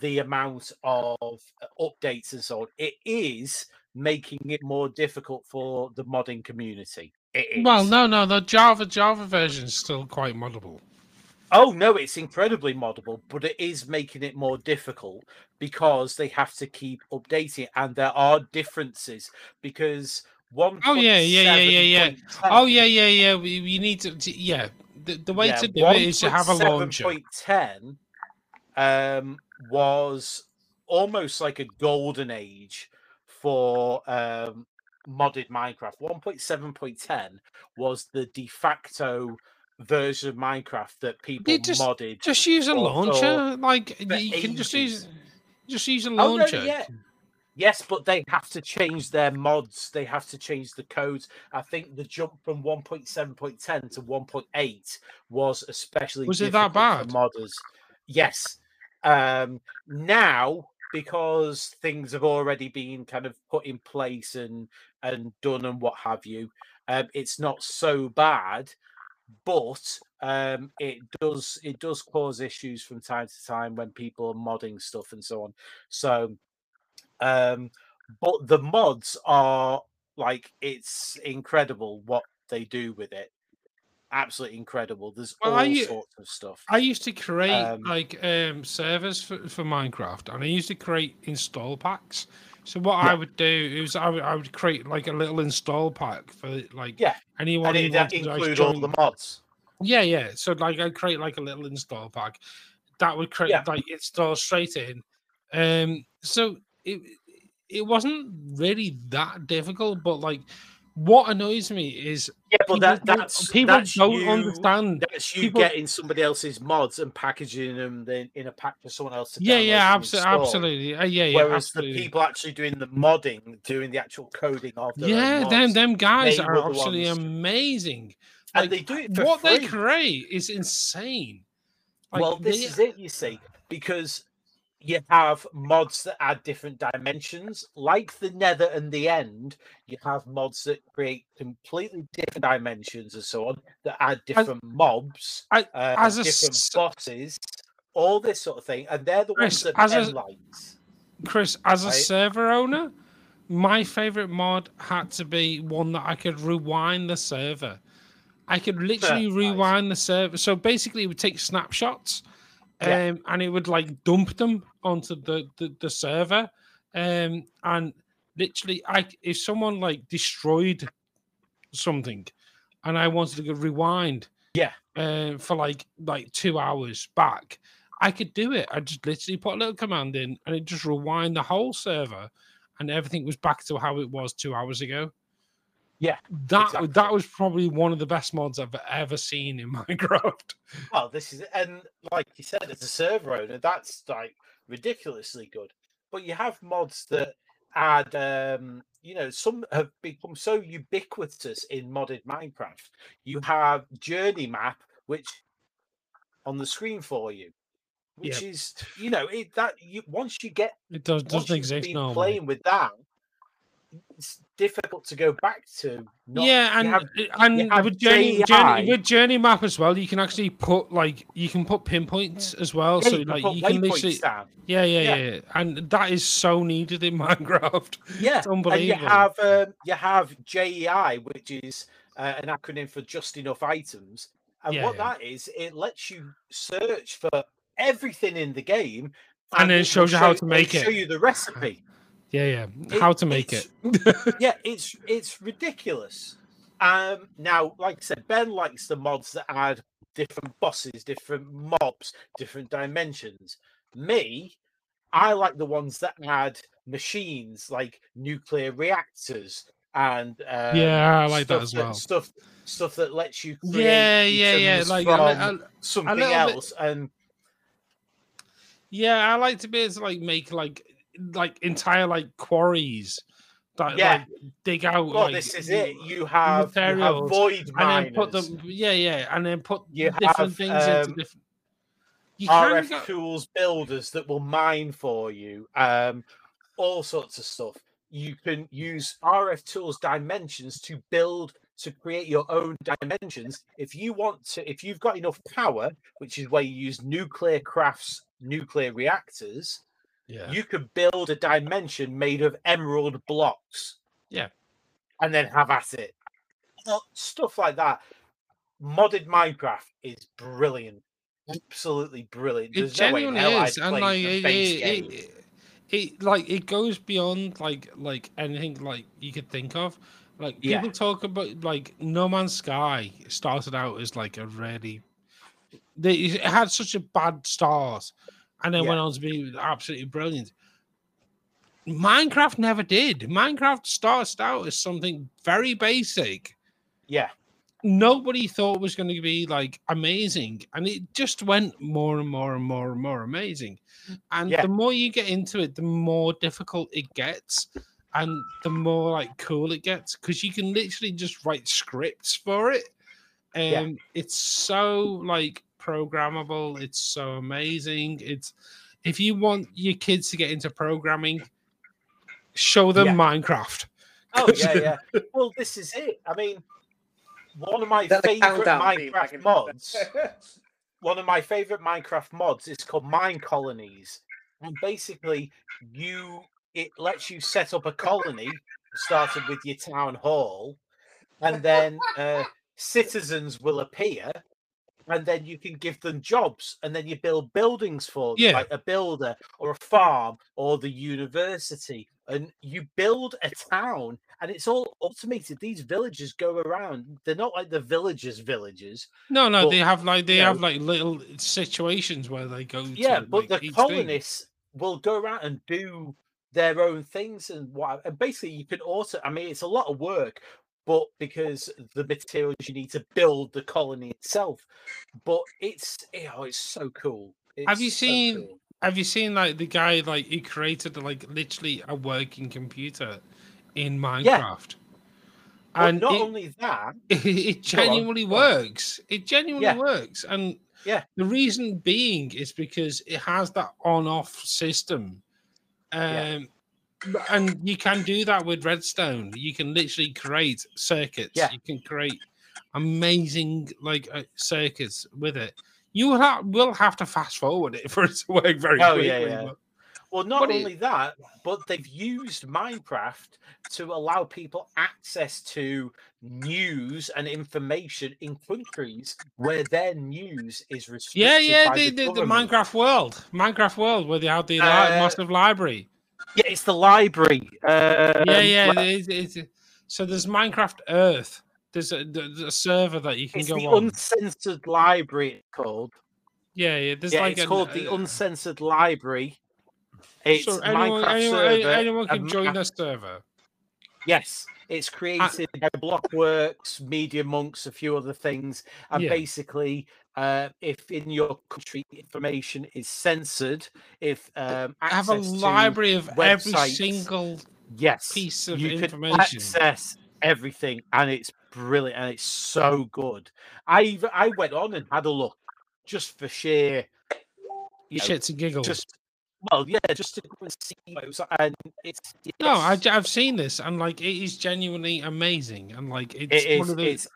the amount of updates and so on. It is making it more difficult for the modding community. It is. Well, no, no, the Java Java version is still quite moddable. Oh no, it's incredibly moddable, but it is making it more difficult because they have to keep updating it, and there are differences because one. Oh, yeah, yeah, yeah, yeah, yeah. Oh yeah, yeah, yeah. We, we need to, to- yeah. The, the way to do it is to have a launcher. Point ten um, was almost like a golden age for um, modded Minecraft. One point seven point ten was the de facto version of Minecraft that people just- modded. Just use a launcher. Like you can just use, just use a Oh, no, launcher. yeah. Yes, but they have to change their mods. They have to change the codes. I think the jump from 1.7.10 to 1.8 was especially Was it that bad? for modders. Yes. Um, now, because things have already been kind of put in place and and done and what have you, um, it's not so bad. But um, it does it does cause issues from time to time when people are modding stuff and so on. So um, but the mods are like it's incredible what they do with it. Absolutely incredible. There's Well, all I sorts of stuff. I used to create Um, like um, servers for, for Minecraft, and I used to create install packs. So what I would do is I would, I would create like a little install pack for like Yeah, anyone and who it to like, include all the mods. Yeah, yeah. So like I'd create like a little install pack that would create Yeah. like install straight in. Um so it it wasn't really that difficult, but like what annoys me is Yeah, but people that, don't- that's people that's don't you, understand. That's you people- getting somebody else's mods and packaging them then in a pack for someone else to Yeah, yeah, abso- absolutely. Uh, yeah, yeah, Whereas absolutely. the people actually doing the modding, doing the actual coding of yeah, them mods, them guys are absolutely ones- amazing. and they do it What free. they create is insane. Like, well, this they- is it, you see, because you have mods that add different dimensions, like the Nether and the End. You have mods that create completely different dimensions and so on that add different mobs, I- uh, as different s- bosses, all this sort of thing, and they're the Chris, ones that as a- Ben likes. Chris, as a Right. server owner, my favorite mod had to be one that I could rewind the server. I could literally Nice. rewind the server. So basically, it would take snapshots, um, Yeah. and it would like dump them onto the the, the server, um, and literally, I if someone like destroyed something, and I wanted to go rewind, Yeah. uh, for like like two hours back, I could do it. I just literally put a little command in, and it just rewind the whole server, and everything was back to how it was two hours ago. Yeah, that exactly. that was probably one of the best mods I've ever seen in Minecraft. Well, this is and like you said, as a server owner, that's like ridiculously good. But you have mods that add, um, you know, some have become so ubiquitous in modded Minecraft. You have Journey Map, which on the screen for you, which is, you know, it that you once you get It does once doesn't exist been normally. playing with that, it's difficult to go back to. Not, yeah, and have- and with journey, journey with journey map as well, you can actually put like you can put pinpoints as well. yeah, so you like you can literally yeah, yeah, Yeah. yeah, and that is so needed in Minecraft. Yeah, It's and you have um, you have JEI, which is uh, an acronym for just enough items, and Yeah, what that is, it lets you search for everything in the game, And then it shows you how to it'll Show you the recipe. Yeah, yeah. It- How to make it. yeah, it's it's ridiculous. Um, now, like I said, Ben likes the mods that add different bosses, different mobs, different dimensions. Me, I like the ones that add machines like nuclear reactors and um, Yeah, I like that stuff as well. Stuff stuff that lets you create Yeah, yeah, yeah. Like, from I, I, something bit- else and yeah, I like to be able to like make like like entire like quarries that Yeah. like dig out. well like, this is it you have, you have void and miners then put them. Yeah, yeah, and then put You different have, things into um, different. You can RF go, tools builders that will mine for you, um, all sorts of stuff. You can use RF tools dimensions to build to create your own dimensions. If you want to, if you've got enough power, which is where you use nuclear crafts, nuclear reactors, yeah, you could build a dimension made of emerald blocks. Yeah. And then have at it. Stuff like that. Modded Minecraft is brilliant. Absolutely brilliant. it There's no way genuinely hell is, and like it, it, it, it, like it goes beyond like like anything like you could think of. Like Yeah. people talk about like No Man's Sky started out as like a really they it had such a bad start and then Yeah. went on to be absolutely brilliant. Minecraft never did. Minecraft started out as something very basic. yeah. Nobody thought was going to be like amazing, and it just went more and more and more and more amazing. And Yeah. the more you get into it, the more difficult it gets, and the more like cool it gets because you can literally just write scripts for it. Um, Yeah. it's so like programmable. It's so amazing. It's if you want your kids to get into programming, show them Yeah. Minecraft. Oh yeah, yeah. Well, this is it. I mean, one of my Is that the favorite countdown theme Minecraft mods. one of my favorite Minecraft mods is called Mine Colonies, and basically, you it lets you set up a colony, started with your town hall, and then uh, citizens will appear, and then you can give them jobs, and then you build buildings for them, Yeah. like a builder or a farm or the university, and you build a town, and it's all automated. These villages go around; they're not like the villagers' villages. No, no, But, they have like they have know- like little situations where they go. yeah to, but like, the each thing. colonists will go around and do their own things and what and basically you can also i mean it's a lot of work but because the materials you need to build the colony itself but it's you know it's so cool Have you It's so seen- cool. Have you seen like the guy like he created like literally a working computer in Minecraft? Well, And not it, only that it on, genuinely on. works. It genuinely Yeah. works. And Yeah. the reason being is because it has that on-off system. Um Yeah. And you can do that with redstone. You can literally create circuits. Yeah. You can create amazing like uh, circuits with it. You will have, will have to fast forward it for it to work very Oh, quickly. yeah, yeah. but- well not What do you- only that but they've used minecraft to allow people access to news and information in countries where their news is restricted Yeah, yeah, the, the, the. Minecraft world, Minecraft world, where they have the Uh, massive library. Yeah, it's the library. Um, Yeah, yeah. It, is- it's, so there's Minecraft Earth. There's a, there's a server that you can It's go the on. uncensored library. It's called. yeah, yeah. There's yeah, like it's an- called the uh, uncensored library. It's So anyone, Minecraft anyone, server. anyone can join Ma- the server. Yes, it's created by Blockworks, Media Monks, a few other things, and Yeah. basically, uh, if in your country information is censored, if um, I have a library of every single yes, piece of you can information. access everything, and it's brilliant and it's so good. I I went on and had a look just for sheer, you know, Shits and giggles. just well, yeah, just to go and see was, and it's no, I, have seen this, and like it is genuinely amazing, and like it's it one of the it's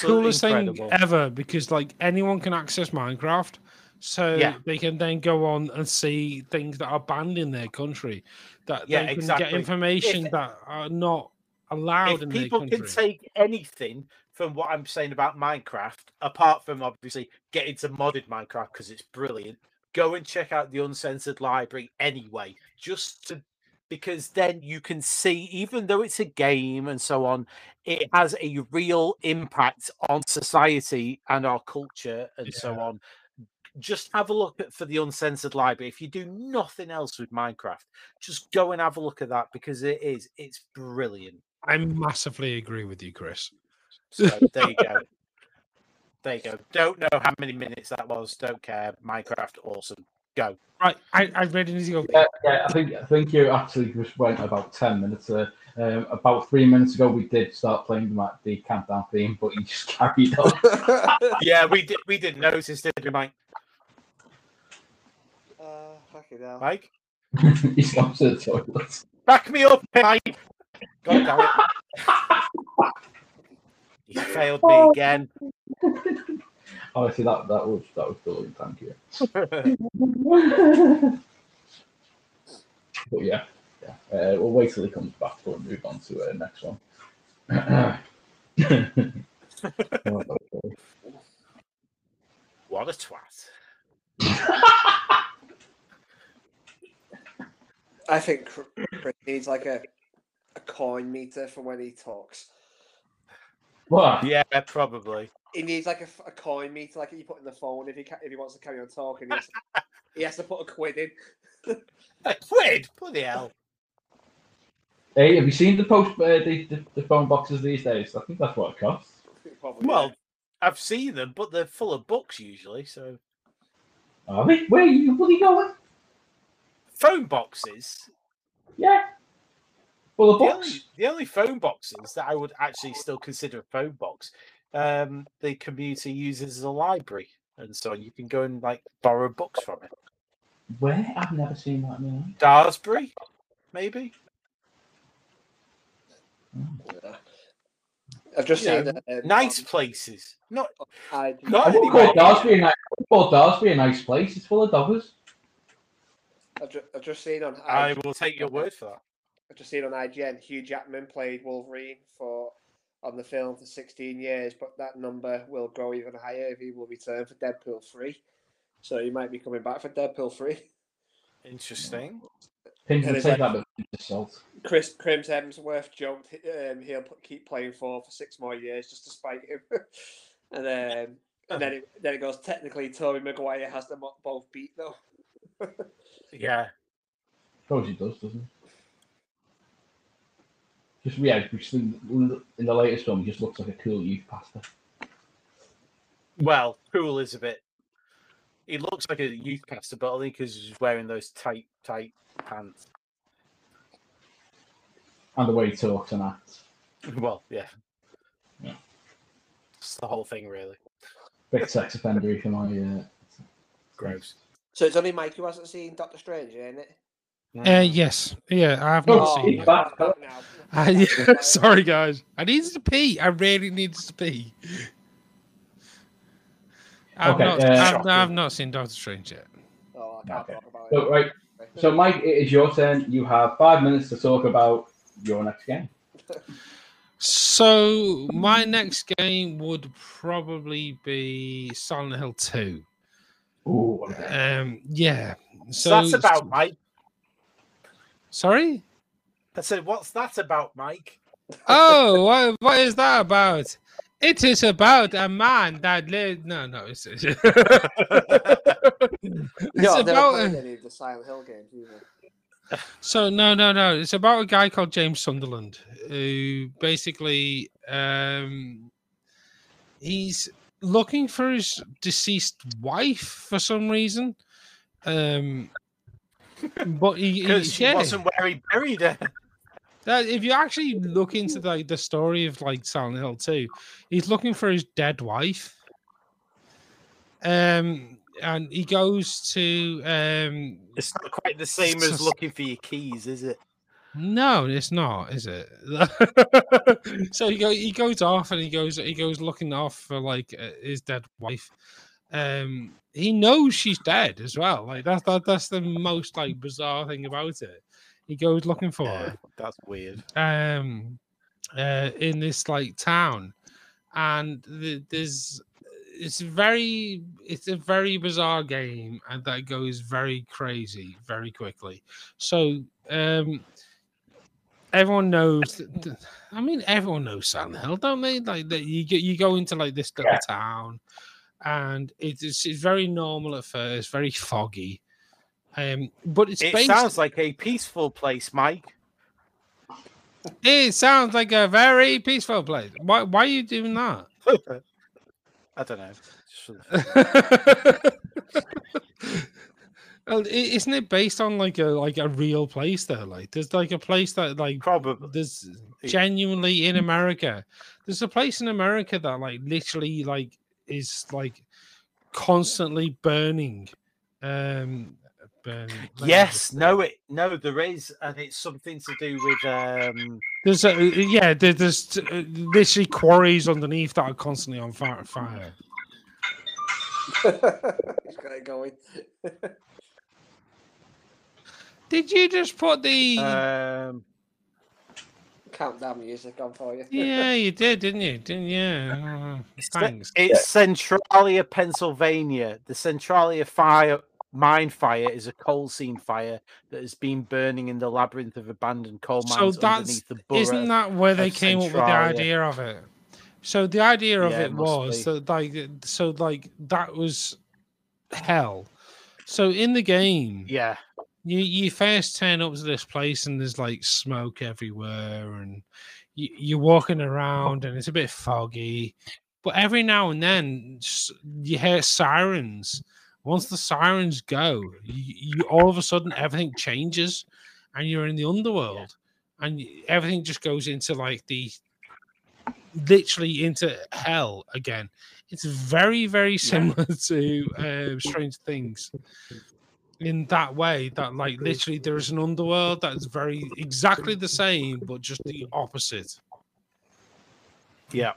coolest incredible. thing ever because like anyone can access Minecraft, so Yeah. they can then go on and see things that are banned in their country, that Yeah, they can exactly. get information If- that are not allowed if in people can take anything from what I'm saying about Minecraft, apart from obviously getting to modded Minecraft because it's brilliant, go and check out the uncensored library anyway, just to because then you can see, even though it's a game and so on, it has a real impact on society and our culture and so on. just have a look at for the uncensored library. If you do nothing else with Minecraft, just go and have a look at that because it is it's brilliant. I massively agree with you, Chris. So there you go. There you go. Don't know how many minutes that was. Don't care. Minecraft, awesome. Go. Right, I, I really need to go. Yeah, yeah, I think I think you actually just went about ten minutes. Uh, um, about three minutes ago, we did start playing the, the countdown theme, but you just carried on. Yeah, we did. We didn't notice, did we, Mike? uh, fucking hell. Mike, He's gone to the toilet. back me up, Mike. God damn it. He failed me again. Honestly, that that was that was brilliant. Thank you. But yeah, yeah. Uh, we'll wait till he comes back before we move on to the uh, next one. what a twat. I think Cr- Chris needs like a, a coin meter for when he talks. What? Yeah, probably. He needs like a coin meter, like you put in the phone if he ca- if he wants to carry on talking. He has, to, he has to put a quid in. A quid. Bloody hell. Hey, have you seen the post uh, the, the the phone boxes these days? I think that's what it costs. Probably, Well, I've seen them, but they're full of books usually. So Are they? Where are you bloody going? phone boxes. Yeah. Full of The only, the only phone boxes that I would actually still consider a phone box, um, the community uses as a library, and so you can go and like borrow books from it. Where? I've never seen that in my life. Darsbury, maybe. yeah. I've just You seen know, that. um, nice places. Not IG. Not I wouldn't anyway. call Darsby a nice. Call Darsby a nice place. It's full of doggers. I've, ju- I've just seen on. I IG will take your word for that. I've just seen on IGN. Hugh Jackman played Wolverine for on the film for 16 years, but that number will grow even higher if he will return for Deadpool 3. So he might be coming back for Deadpool 3. Interesting. Pins And it's take like- that with. Chris Crims Hemsworth joked um, he'll keep playing for for six more years just to spite him. and then and then it, then it goes technically Tobey Maguire has them both beat though. Yeah. Suppose he does, doesn't he? Just yeah, just in, in the latest film, he just looks like a cool youth pastor. Well, cool is a bit. He looks like a youth pastor, but only because he's wearing those tight, tight pants. And the way he talks and acts. Well, yeah. Yeah. It's the whole thing, really. Big sex offender for my uh, Gross. So it's only Mike who hasn't seen Doctor Strange, isn't it? Uh, yes, yeah, I have not Oh, seen it. back. now. I, yeah, sorry, guys. I needed to pee. I really needed to pee. I've, Okay, not, uh, I've, I've not seen Doctor Strange yet. Oh, I can't Okay. talk about So it. right, so Mike, it is your turn. You have five minutes to talk about your next game. So my next game would probably be Silent Hill Two. Ooh, okay. Um, yeah. So So that's about Mike. Sorry. I said, what's that about, Mike? Oh, what, what is that about? It is about a man that lived. No, no, it's, it's, it's No, about. a- any of the Silent Hill games either. So no, no, no. It's about a guy called James Sunderland who basically um, he's looking for his deceased wife for some reason. Um, but he, he yeah, wasn't where he buried her. that, if you actually look into like the story of like Silent Hill 2, he's looking for his dead wife. Um, and he goes to um It's not quite the same as looking for your keys, is it? No, it's not, is it? so he go he goes off and he goes he goes looking off for like uh, his dead wife. Um, he knows she's dead as well. Like that's that, that's the most like bizarre thing about it. He goes looking for her that's weird. um uh in this like town and the, there's it's very it's a very bizarre game and that goes very crazy very quickly so um everyone knows th- th- i mean everyone knows Silent Hill, don't they like that you get you go into like this little Yeah. town and it's, it's very normal at first, very foggy. Um, but it's It based. sounds like a peaceful place, Mike. it sounds like a very peaceful place. Why why are you doing that? I don't know. Just for the- Well, isn't it based on like a like a real place though? Like there's like a place that like Probably. there's genuinely in America. There's a place in America that like literally like is like constantly burning. Um burning. let Yes, no, it no, there is, and it's something to do with um There's a, yeah, there, there's t- uh, literally quarries underneath that are constantly on fire. fire. He's got it going. Did you just put the? um Countdown music on for you. yeah, you did, didn't you? Didn't you? Oh, it's, thanks. it's Centralia, Pennsylvania. The Centralia fire mine fire is a coal seam fire that has been burning in the labyrinth of abandoned coal So mines that's underneath the borough. isn't that where they of came up with the idea of it? So the idea of Yeah, it it was be. that like so like that was hell. So in the game, Yeah, you you first turn up to this place and there's like smoke everywhere and you, you're walking around and it's a bit foggy but every now and then you hear sirens. Once the sirens go you, you all of a sudden everything changes and you're in the underworld and everything just goes into like the literally into hell again. It's very very similar to uh, strange things in that way that like literally there is an underworld that's very exactly the same but just the opposite yeah.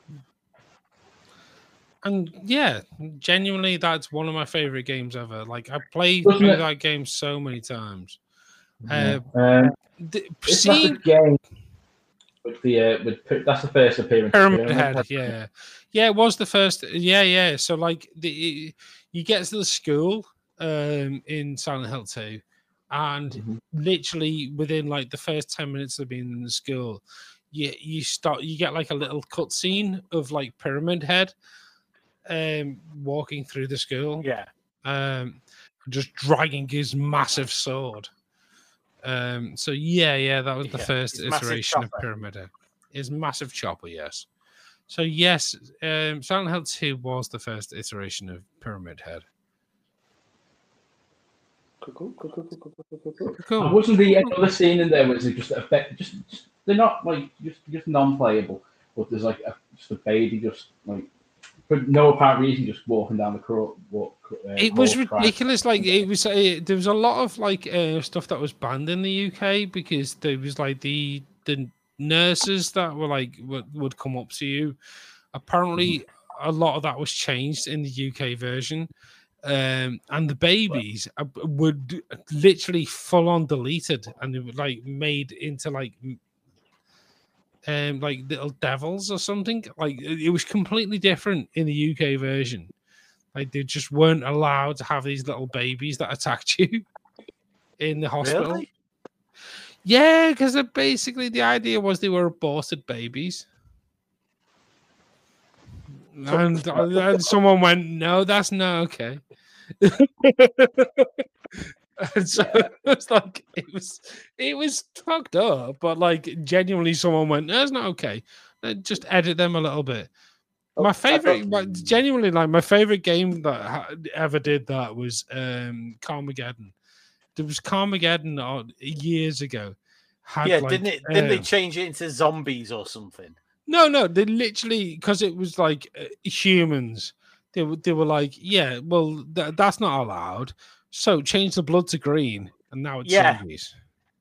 and yeah genuinely that's one of my favorite games ever like i played through that game so many times Yeah. uh, Um, the, seeing not game with the uh, with Py- that's the first appearance. Pyramid Pyramid Head, yeah, yeah, it was the first. Yeah, yeah. So like the you get to the school um in Silent Hill Two, and Mhm. literally within like the first ten minutes of being in the school, you you start you get like a little cutscene of like Pyramid Head, um, walking through the school, Yeah. um, just dragging his massive sword. Um, so yeah, yeah, that was the Yeah, first iteration of. Pyramid Head. His massive chopper, yes. So yes, um, Silent Hill 2 was the first iteration of Pyramid Head. Cool, cool, cool, cool, cool, cool, cool, cool. Cool. And wasn't the other scene in there was it just effect just, just they're not like just just non-playable, but there's like a, just a baby just like for no apparent reason just walking down the court. Walk, uh, it was court track. ridiculous. Like it was, uh, there was a lot of like uh, stuff that was banned in the UK because there was like the the nurses that were like would, would come up to you. Apparently, a lot of that was changed in the UK version, um, and the babies uh, would literally full on deleted and they were like made into like. Um, like little devils or something. Like it it was completely different in the UK version. Like they just weren't allowed to have these little babies that attacked you in the hospital. Really? Yeah, because basically the idea was they were aborted babies. And, and someone went, no, that's not okay. and so it's like it was it was fucked up, but like genuinely someone went, no, it's not okay. Uh, Just edit them a little bit. Oh, my favorite, my, genuinely, like my favorite game that ha- ever did that was um Carmageddon. There was Carmageddon on years ago. Had, yeah, like, didn't it? Didn't they um, change it into zombies or something? No, no, they literally because it was like uh, humans. They were they were like, yeah, well, th- that's not allowed. So change the blood to green, and now it's Yeah. zombies.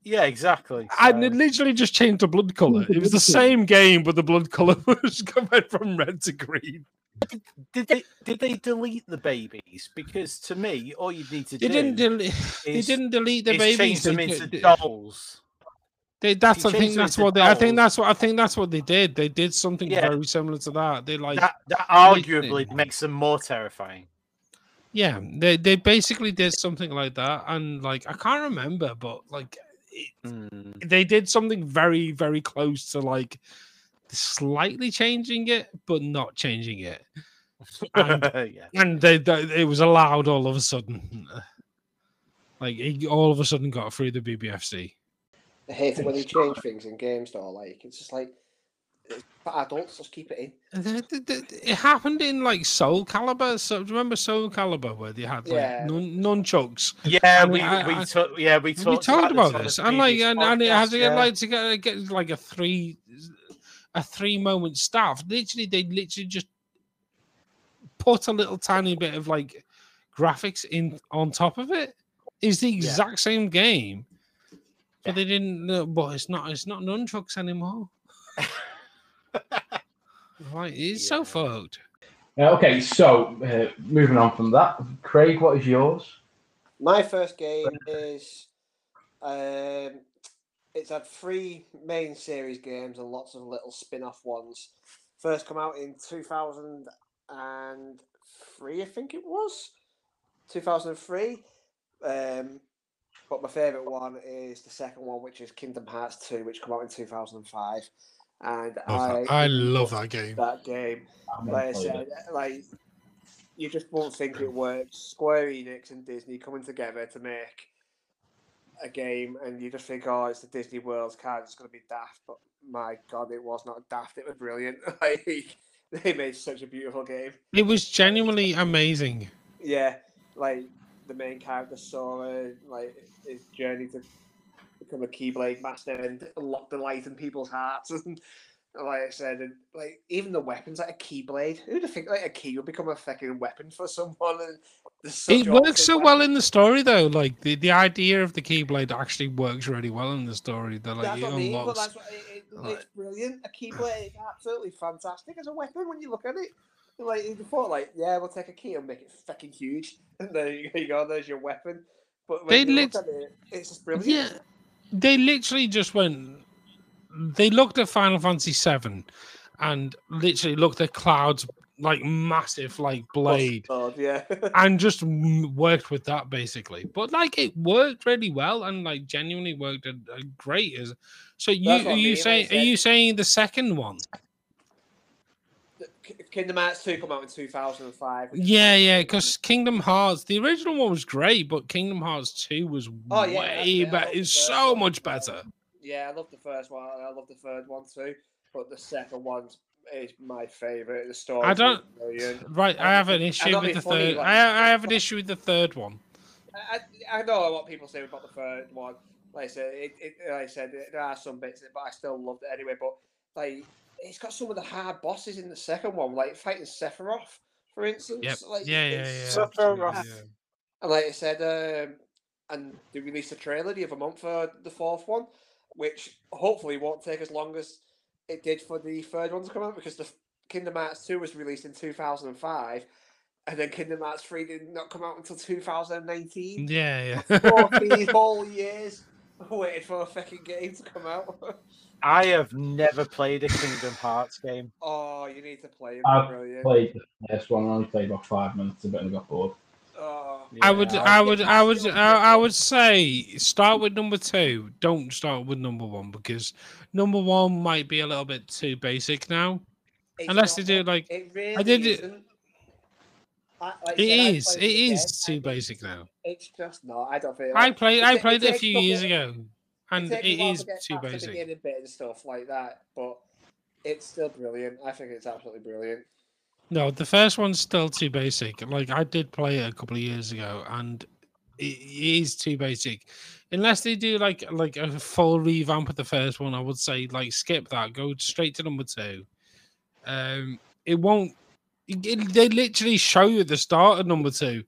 Yeah, exactly. And it literally just changed the blood color. It was the same game, but the blood color was going from red to green. did they did they delete the babies? Because to me, all you need to They do didn't. Delete, they didn't delete the is babies. change them into dolls. They- that's. I think that's what they. I think that's what. I think that's what they did. They did something Yeah. very similar to that. They like. That that arguably makes them more terrifying. Yeah, they they basically did something like that, and like I can't remember, but like it, Mm, they did something very very close to like slightly changing it, but not changing it. And- yeah. and they, they, it was allowed all of a sudden. Like he all of a sudden got through the BBFC. I hate it when they change things in games though. Like it's just like it's for adults, just keep it in. Uh, th- th- th- It happened in like Soul Calibur. So do you remember Soul Calibur where they had like Yeah. nun- nunchucks? Yeah, I we I- we I- talked. Yeah, we We talked, talked about this, and like, previous and, and it has to get yeah. like to get, get like a three, a three moment staff. Literally, they literally just put a little tiny bit of like graphics in on top of it. It's the exact same game, but they didn't. know But it's not. It's not nunchucks anymore. Right, it's so Yeah. fucked. Uh, okay, so uh, moving on from that, Craig, what is yours? My first game is um, it's had three main series games and lots of little spin-off ones. First come out in two thousand and three, I think it was. Two thousand and three. Um, but my favourite one is the second one, which is Kingdom Hearts 2, which came out in 2005. And I, I love that game. that game. I'm Like I gonna said, like you just won't think it works. Square Enix and Disney coming together to make a game, and you just think, oh, it's the Disney World's card. It's going to be daft, but my God, it was not daft. It was brilliant. Like they made such a beautiful game. It was genuinely amazing. Yeah, like the main character Sora, like his journey to become a Keyblade master and unlock the light in people's hearts, and like I said, and like even the weapons, like a Keyblade. Who'd have think like a key would become a fucking weapon for someone? And It works so well in the story, though. Like the, the idea of the Keyblade actually works really well in the story. That like That's it what I mean. But unlocks. that's what it, it, like- it's brilliant. A Keyblade is absolutely fantastic as a weapon when you look at it. Like you thought, like yeah, we'll take a key and make it fucking huge, and there you go. There's your weapon. But They lit- it, it's just brilliant. Yeah, they literally just went. They looked at Final Fantasy VII, and literally looked at Cloud's like massive like oh, blade, God, yeah. and just worked with that basically. But like it worked really well, and like genuinely worked a, a uh, great as. So you are you saying are you saying the second one? Kingdom Hearts 2 come out in 2005. Yeah, yeah, because Kingdom Hearts, the original one was great, but Kingdom Hearts 2 was Oh, yeah, way better. It's so one. much better. Yeah, I love the first one. I love the third one too. But the second one is my favorite. The story. I don't- Right, I have an issue with the funny, third. like- I, I have an issue with the third one. I, I I know what people say about the third one. Like I said, it, it, like I said, there are some bits, but I still loved it anyway. But like, it's got some of the hard bosses in the second one, like fighting Sephiroth, for instance. Yep. Like, Yeah, yeah, yeah. Sephiroth. absolutely, yeah. And like I said, um, and they released a trailer the other month for the fourth one, which hopefully won't take as long as it did for the third one to come out because the Kingdom Hearts 2 was released in 2005 and then Kingdom Hearts 3 did not come out until 2019. Yeah, yeah. 14 whole years waiting for a fucking game to come out. I have never played a Kingdom Hearts game. oh, you need to play it. I've Brilliant. Played the first one, I only played about five minutes of it and got bored. Oh, I would, I I would, I would, the only I, I would say start with number two. Don't start with number one because number one might be a little bit too basic now. it's Unless they do like It really I did it- isn't. I, like it said, I is, played it again, is too it's- basic now. It's just not. I don't feel. I played, it I played it a few years ago, and it while is too basic. bit and stuff like that, but it's still brilliant. I think it's absolutely brilliant. No, the first one's still too basic. Like I did play it a couple of years ago, and it is too basic. Unless they do like like a full revamp of the first one, I would say like skip that, go straight to number two. Um, it won't. it- it- they literally show you at the start of number two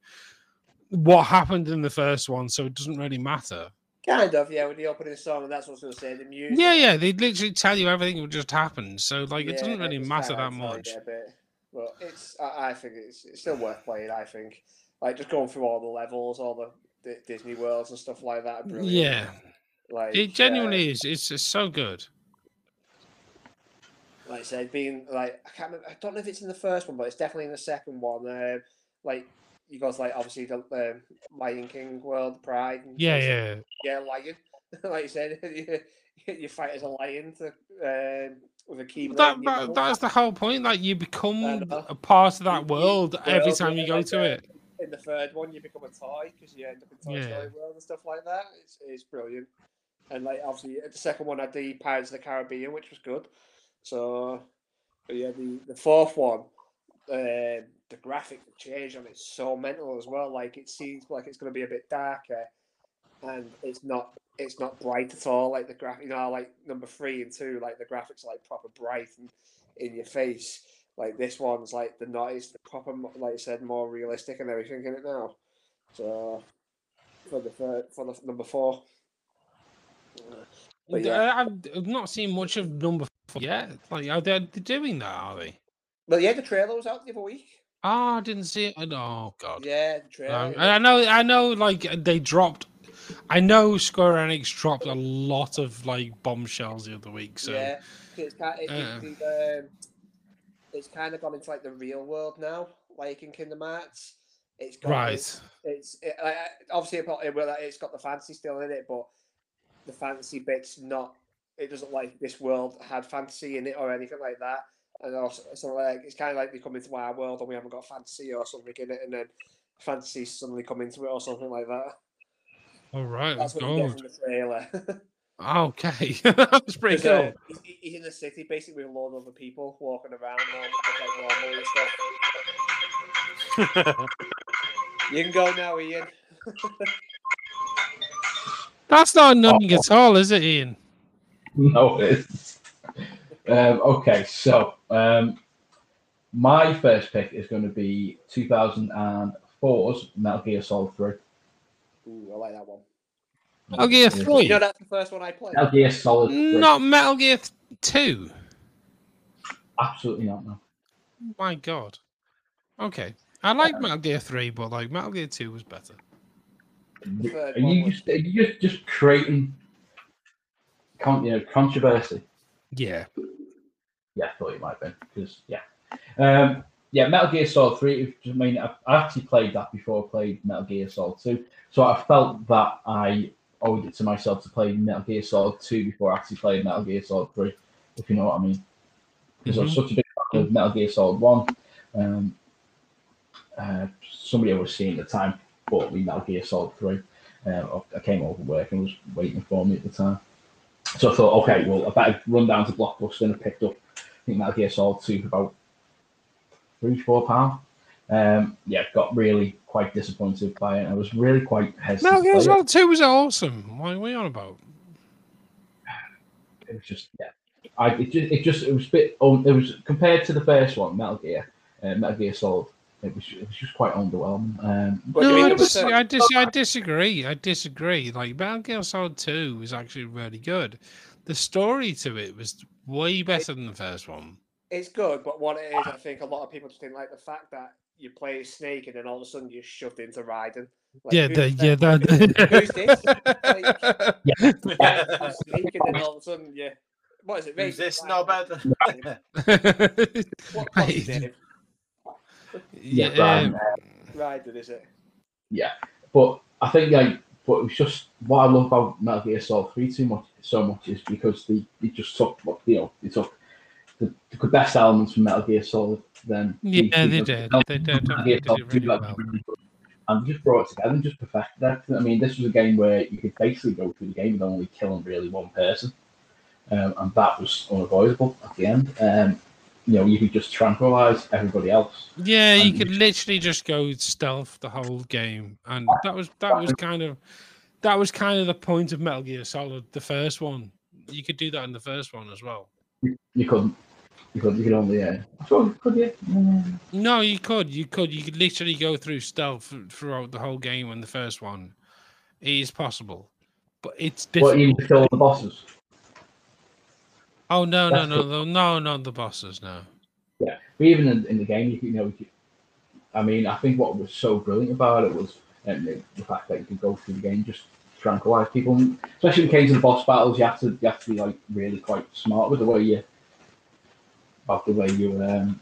what happened in the first one, so it doesn't really matter. Kind of, yeah. With the opening song, and that's what I was going to say. The music. Yeah, yeah, they literally tell you everything that just happened, so like it doesn't really matter that much. bit, But it's. I, I think it's, it's still worth playing. I think, like just going through all the levels, all the, the Disney worlds and stuff like that. Brilliant. Yeah, like it uh, genuinely is. It's, it's so good. like I said, being like I can't remember, I don't know if it's in the first one, but it's definitely in the second one. Uh, like you got like obviously the um, Lion King world, Pride. And Yeah, yeah. yeah, Lion. like you said, you, you fight as a lion to, um, with a keyblade. That, that that's the whole point. Like you become a part of that You- you- world every world, time you go like, to uh, it. in the third one, you become a toy because you end up in Toy Yeah. Story World and stuff like that. It's, it's brilliant. And like obviously, the second one had the Pirates of the Caribbean, which was good. So, but yeah, the the fourth one, um, the graphic change on it's so mental as well. Like it seems like it's going to be a bit darker, and it's not. It's not bright at all. Like the graphic, you know, like number three and two, like the graphics are like proper bright and in your face. Like this one's like the not it's the proper like I said more realistic and everything in it now. So for the third for the number four. But yeah. I've, not seen much of number four yet. Like, are they they're doing that? Are they? But yeah, the trailer was out the other week. Oh, I didn't see it. Oh God. Yeah, the trailer. Um, I know, I know. Like they dropped. I know Square Enix dropped a lot of like bombshells the other week. So Yeah, it's kind Uh. it, it, um, it's kind of gone into like the real world now, like in Kingdom Hearts. It's got right. It's, it's it, like, obviously it, well, it's got the fantasy still in it, but the fantasy bit's not. It doesn't like this world had fantasy in it or anything like that. And also, so like it's kind of like they come into our world and we haven't got fantasy or something in it, and then fantasy suddenly come into it or something like that. All right. That's That's what you get from the trailer. Okay, that's pretty 'Cause, cool. uh, he's, he's in the city basically with a load of other people walking around normal, like normal. You can go now, Ian. That's not annoying at all, is it, Ian? No, it's um, okay. So um, my first pick is going to be 2004's Metal Gear Solid 3. Ooh, I like that one. Metal Gear Yeah. Three, You know that's the first one I played. Metal Gear Solid 3. not Metal Gear Two. Absolutely not. No. My God. Okay, I like Metal Gear Three, but like Metal Gear Two was better. Are you just, are you just, just creating con- you know, controversy? Yeah. Yeah, I thought it might have been because yeah, um, yeah. Metal Gear Solid Three. I mean, I, I actually played that before I played Metal Gear Solid Two, so I felt that I owed it to myself to play Metal Gear Solid Two before I actually played Metal Gear Solid Three. If you know what I mean, because I was such a big fan of Metal Gear Solid One. Um, uh, somebody I was seeing at the time bought me Metal Gear Solid Three. Uh, I came over work and was waiting for me at the time. So I thought, okay, well, I better run down to Blockbuster and I picked up, think Metal Gear Solid 2 for about three, four pounds. Um, yeah, got really quite disappointed by it. I was really quite hesitant. Metal Gear. Solid Two was awesome. What are we on about? It was just, yeah. I, it just, it just, it was a bit, um, it was compared to the first one, Metal Gear, uh, Metal Gear Solid. It was, it was just quite underwhelming. Um, no, I, dis- I, dis- I disagree. I disagree. Like Metal Gear Solid Two was actually really good. The story to it was way better than the first one. It's good, but what it is, I think a lot of people just didn't like the fact that you play Snake and then all of a sudden you're shoved into Raiden. Like, yeah, who's the, yeah, that. Who's this? yeah, I'm Snake and then all of a sudden you. What is it? Who's this Raiden. knobhead? What, what's his yeah, yeah, Ryan, um, Raiden, is it? yeah. But I think like, but it was just what I love about Metal Gear Solid Three too much, so much is because they, they just took what you know, they took the, the best elements from Metal Gear Solid. Then Yeah, they did. They did. They did Solid really that well. really. And just brought it together and just perfected that. I mean, this was a game where you could basically go through the game with only killing really one person, um, and that was unavoidable at the end. Um, you know, you could just tranquilize everybody else. Yeah, you And- could literally just go stealth the whole game, and that was that was kind of that was kind of the point of Metal Gear Solid, the first one. You could do that in the first one as well. You couldn't. You could. You could only. Yeah. so could you? No, you could, you could, you could literally go through stealth throughout the whole game in the first one. It is possible, but it's What you difficult. kill the bosses? Oh no, no, That's no, no, no, not the bosses. No. Yeah, but even in, in the game, you, could, you know, you could- I mean, I think what was so brilliant about it was um, the, the fact that you could go through the game just tranquilize people, especially in the case of the boss battles. You have to you have to be like really quite smart with the way you about the way you um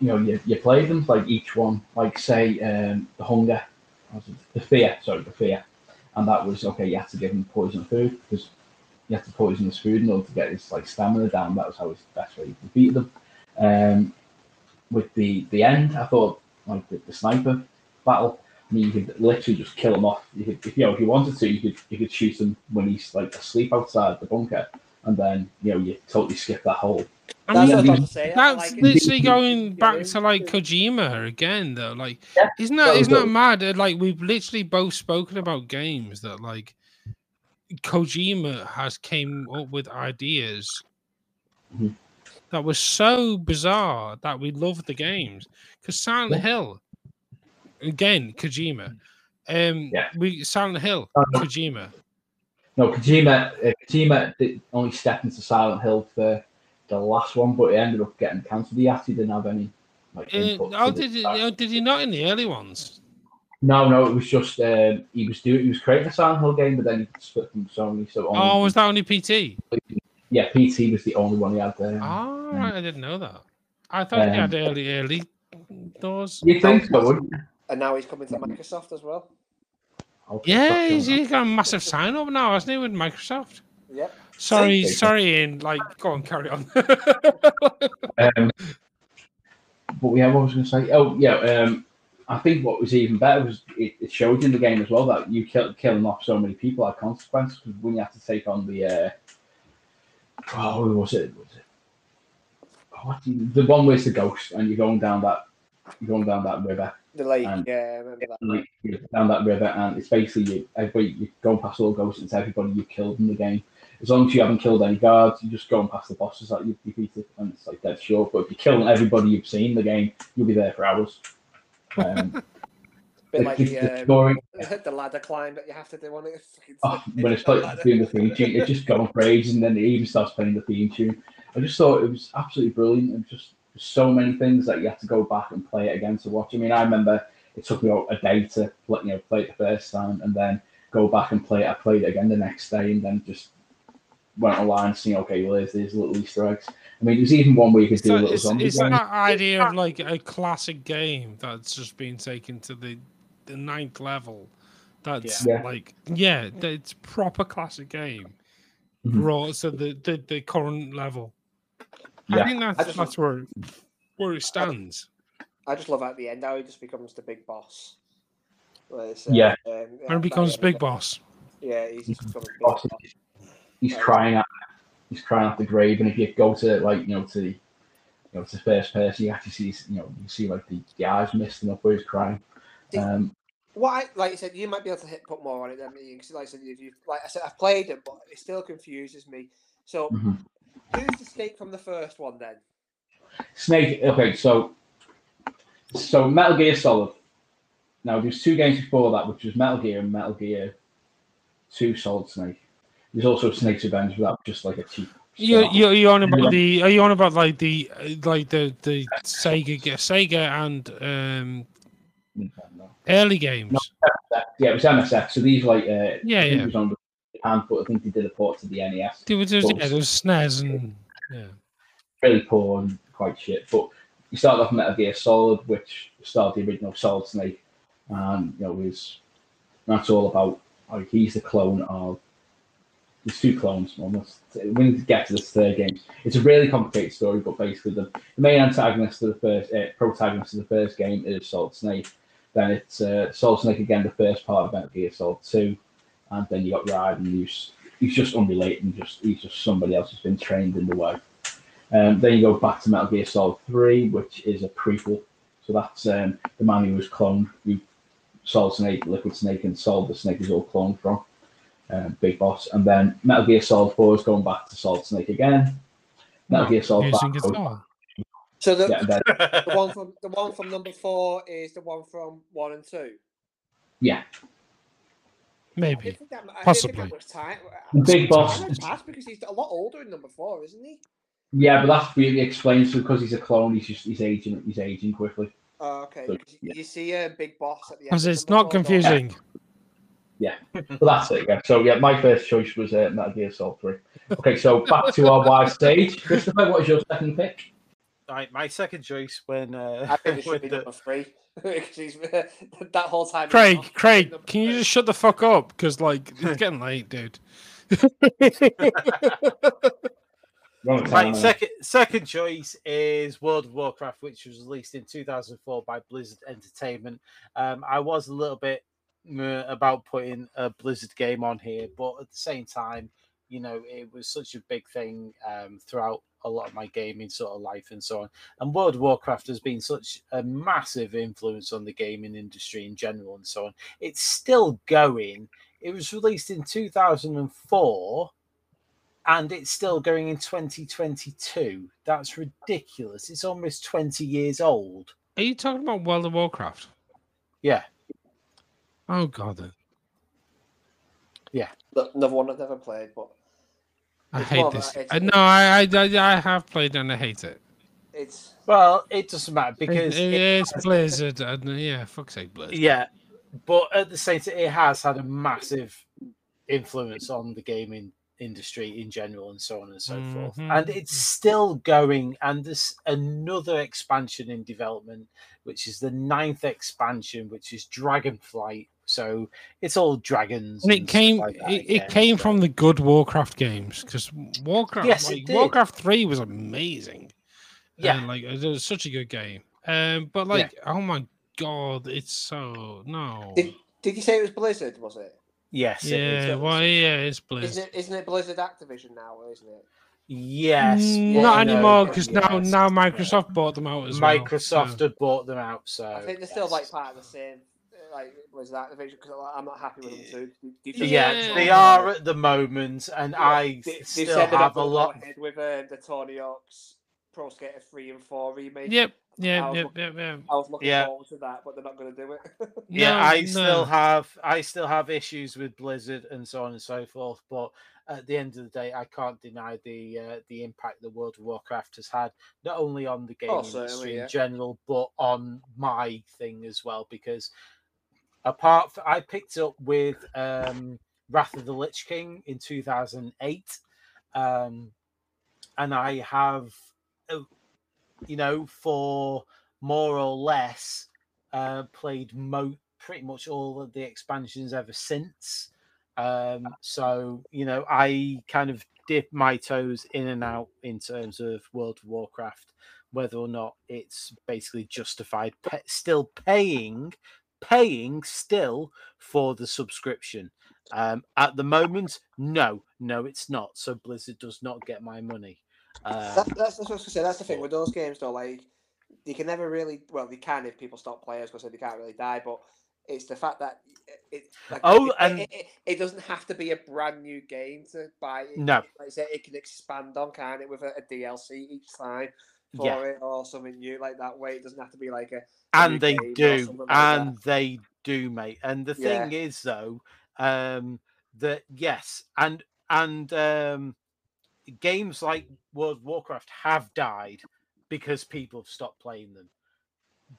you know you, you play them. Like each one, like say um the hunger, the fear, sorry, the fear. and that was okay. You had to give him poison food because you had to poison his food in order to get his like stamina down. That was how his best way to beat them. Um, with the the end, I thought like the, the sniper battle. I mean, you could literally just kill him off. You could, if you know, if you wanted to, you could you could shoot him when he's like asleep outside the bunker, and then you know you totally skip that whole. I That's mean, what I was say. That's like literally going back to like Kojima again, though. Like, Yeah, isn't that that was isn't that dope. mad? Like, we've literally both spoken about games that like Kojima has came up with ideas Mhm. that were so bizarre that we love the games. Because Silent Yeah. Hill, again, Kojima. Um, Yeah. we Silent Hill, Oh, no. Kojima. No, Kojima. Uh, Kojima did only stepped into Silent Hill for the last one, but he ended up getting cancelled. He actually didn't have any like Uh, oh, did he, oh, did he not in the early ones? No, no, it was just um, he was doing he was creating a Silent Hill game, but then he split from Sony. So only, Oh, was that only PT? yeah, PT was the only one he had there. Oh, right, I didn't know that. I thought he Um, had early, early doors. you think so? wouldn't you? And now he's coming to Microsoft as well. I'll Yeah, he's, he's got a massive sign up now, hasn't he, with Microsoft? Yep. Sorry, sorry, Ian. Like, go on, carry on. that. Um, but yeah, what was going to say? Oh, yeah. Um, I think what was even better was it, it showed in the game as well that you kill, killing off so many people had consequences because when you have to take on the uh, oh, who was it? Was it oh, what you- the one where's the ghost and you're going down that you're going down that river The lake. And- yeah, I remember that. like, you're down that river, and it's basically you, everybody you going past all the ghosts. It's everybody you've killed in the game. As long as you haven't killed any guards, you just going past the bosses that you've defeated, and it's like dead sure. But if you're killing everybody you've seen in the game, you'll be there for hours. Um, bit like the, the, um, the ladder climb that you have to do on it. oh, when it's like doing the theme tune, it's just going for ages, and then it even starts playing the theme tune. I just thought it was absolutely brilliant, and just so many things that you have to go back and play it again to watch. I mean, I remember it took me a day to let you know play it the first time, and then go back and play it. I played it again the next day, and then just went online and seeing okay, well, there's these little Easter eggs. I mean, there's even one where you could do a that, little it's, zombie it's that idea of like a classic game that's just been taken to the, the ninth level. That's Yeah. like, yeah, it's proper classic game Mhm. brought to the, the, the current level. I Yeah. think I that's, just- that's where, it- where it stands. I just love at the end how he just becomes the big boss. Uh, Yeah. um, When it becomes Big Boss. Yeah, he's just becomes big boss. boss. He's Right. crying at he's crying at the grave, and if you go to like you know to the you know to first person, you actually see you know you see like the, the eyes misting up where he's crying. The- Um, What I like I said, you might be able to hit put more on it than me. Because like I said, if you like I said, I've played it, but it still confuses me. So mhm. Who's the snake from the first one then? Snake. Okay, so so Metal Gear Solid. Now there's two games before that, which was Metal Gear and Metal Gear Two Solid Snake. There's also Snake's Revenge, but that was just like a cheap. You start. you you on about Yeah. the? Are you on about like the uh, like the the Sega Sega and um Nintendo. early games? Yeah, it was MSX. So these like uh, Yeah, yeah. It was on the Japan, but I think they did a port to the NES. There was, there was, yeah, there was SNES and yeah. really poor and quite shit. But you start off Metal Gear Solid, which started the original Solid Snake, and you know was that's all about like he's the clone of. There's two clones almost. We need to get to this third game. It's a really complicated story, but basically the, the main antagonist of the first uh, protagonist of the first game is Solid Snake. Then it's uh, Solid Snake again, the first part of Metal Gear Solid Two, and then you got Raiden, who's he's just unrelated and just he's just somebody else who's been trained in the way. Um, then you go back to Metal Gear Solid 3, which is a prequel. So that's um, the man who was cloned, who Solid Snake, Liquid Snake, and Solid the Snake is all cloned from. Um, Big Boss. And then Metal Gear Solid 4 is going back to Solid Snake again. Metal Gear Solid Using 5 guitar. So the, yeah, then, the one from the one from number four is the one from one and two. yeah. I Maybe. didn't think that, I didn't think Possibly. that much time. Big Boss. Time because he's a lot older in number four, isn't he? Yeah, but that's really explains because he's a clone, he's just he's aging he's aging quickly. Oh, okay. So, yeah. You see a big boss at the end. Because it's not four, don't you? confusing. That's it, yeah. So yeah, my first choice was uh, Metal Gear Solid 3. Okay, so back to our wide stage. Christopher, what is your second pick? Right, my second choice when uh, I think it should be the- number three. 'Cause he's- that whole time. Craig, Craig, can you just shut the fuck up? Because like it's getting late, dude. Wrong My time, uh, second second choice is World of Warcraft, which was released in 2004 by Blizzard Entertainment. Um, I was a little bit meh about putting a Blizzard game on here, but at the same time, you know, it was such a big thing um, throughout a lot of my gaming sort of life and so on. And World of Warcraft has been such a massive influence on the gaming industry in general and so on. It's still going. It was released in 2004 and it's still going in 2022. That's ridiculous. It's almost 20 years old. Are you talking about World of Warcraft? Yeah. Oh god, Yeah. Another one I've never played, but I It's hate more a- this. it's- Uh, no, I, I I have played and I hate it. it's Well, it doesn't matter because it- it- it's Blizzard, and uh, yeah, fuck's sake, Blizzard. yeah, but at the same time, it has had a massive influence on the gaming industry in general and so on and so forth. Mhm. And it's still going. And there's another expansion in development, which is the ninth expansion, which is Dragonflight. So it's all dragons. And it stuff came, like that it, it came so- from the good Warcraft games because Warcraft, Yes, like. Warcraft Three was amazing. Yeah. and, like it was such a good game. Um, but like, oh my god, it's so no. Did, did you say it was Blizzard? Was it? Yes. it is. yeah, well, yeah, it's Isn't Blizzard. it? Isn't it Blizzard Activision now? Isn't it? Yes. Mm, not anymore because now yes. now Microsoft bought them out as well. Microsoft so- had bought them out, so I think they're still yes. like part of the same. Like Blizzard Activision because I'm not happy with them too. They- they've yeah, Yeah. they are at the moment, and Yeah, I they- they've still they're have a lot. ahead with uh, the Tony Hawk's Pro Skater three and four remake. Yep, I yep, was yep, looking- yep, yep. I was looking Yeah. forward to that, but they're not going to do it. Yeah, No, I no. still have I still have issues with Blizzard and so on and so forth, but at the end of the day, I can't deny the uh, the impact that World of Warcraft has had not only on the gaming Oh, industry yeah. in general, but on my thing as well. Because apart, from, I picked up with um, Wrath of the Lich King in two thousand eight, um, and I have, uh, you know, for more or less uh, played mo- pretty much all of the expansions ever since. Um, so you know, I kind of dip my toes in and out in terms of World of Warcraft, whether or not it's basically justified pa- still paying, paying still for the subscription. Um, at the moment, no, no, it's not. So Blizzard does not get my money. Uh, that's, that's, that's what I was gonna say. That's the thing with those games, though. Like, you can never really. Well, they can if people stop playing. Because they can't really die, but it's the fact that it. Like, Oh, it, and- it, it, it doesn't have to be a brand new game to buy. It, No. like I said, it can expand on, can it, with a, a DLC each time for Yeah. it or something new like that. Way it doesn't have to be like a. new and they do something like and they do mate and the thing is though um that yes and and um games like world of warcraft have died because people have stopped playing them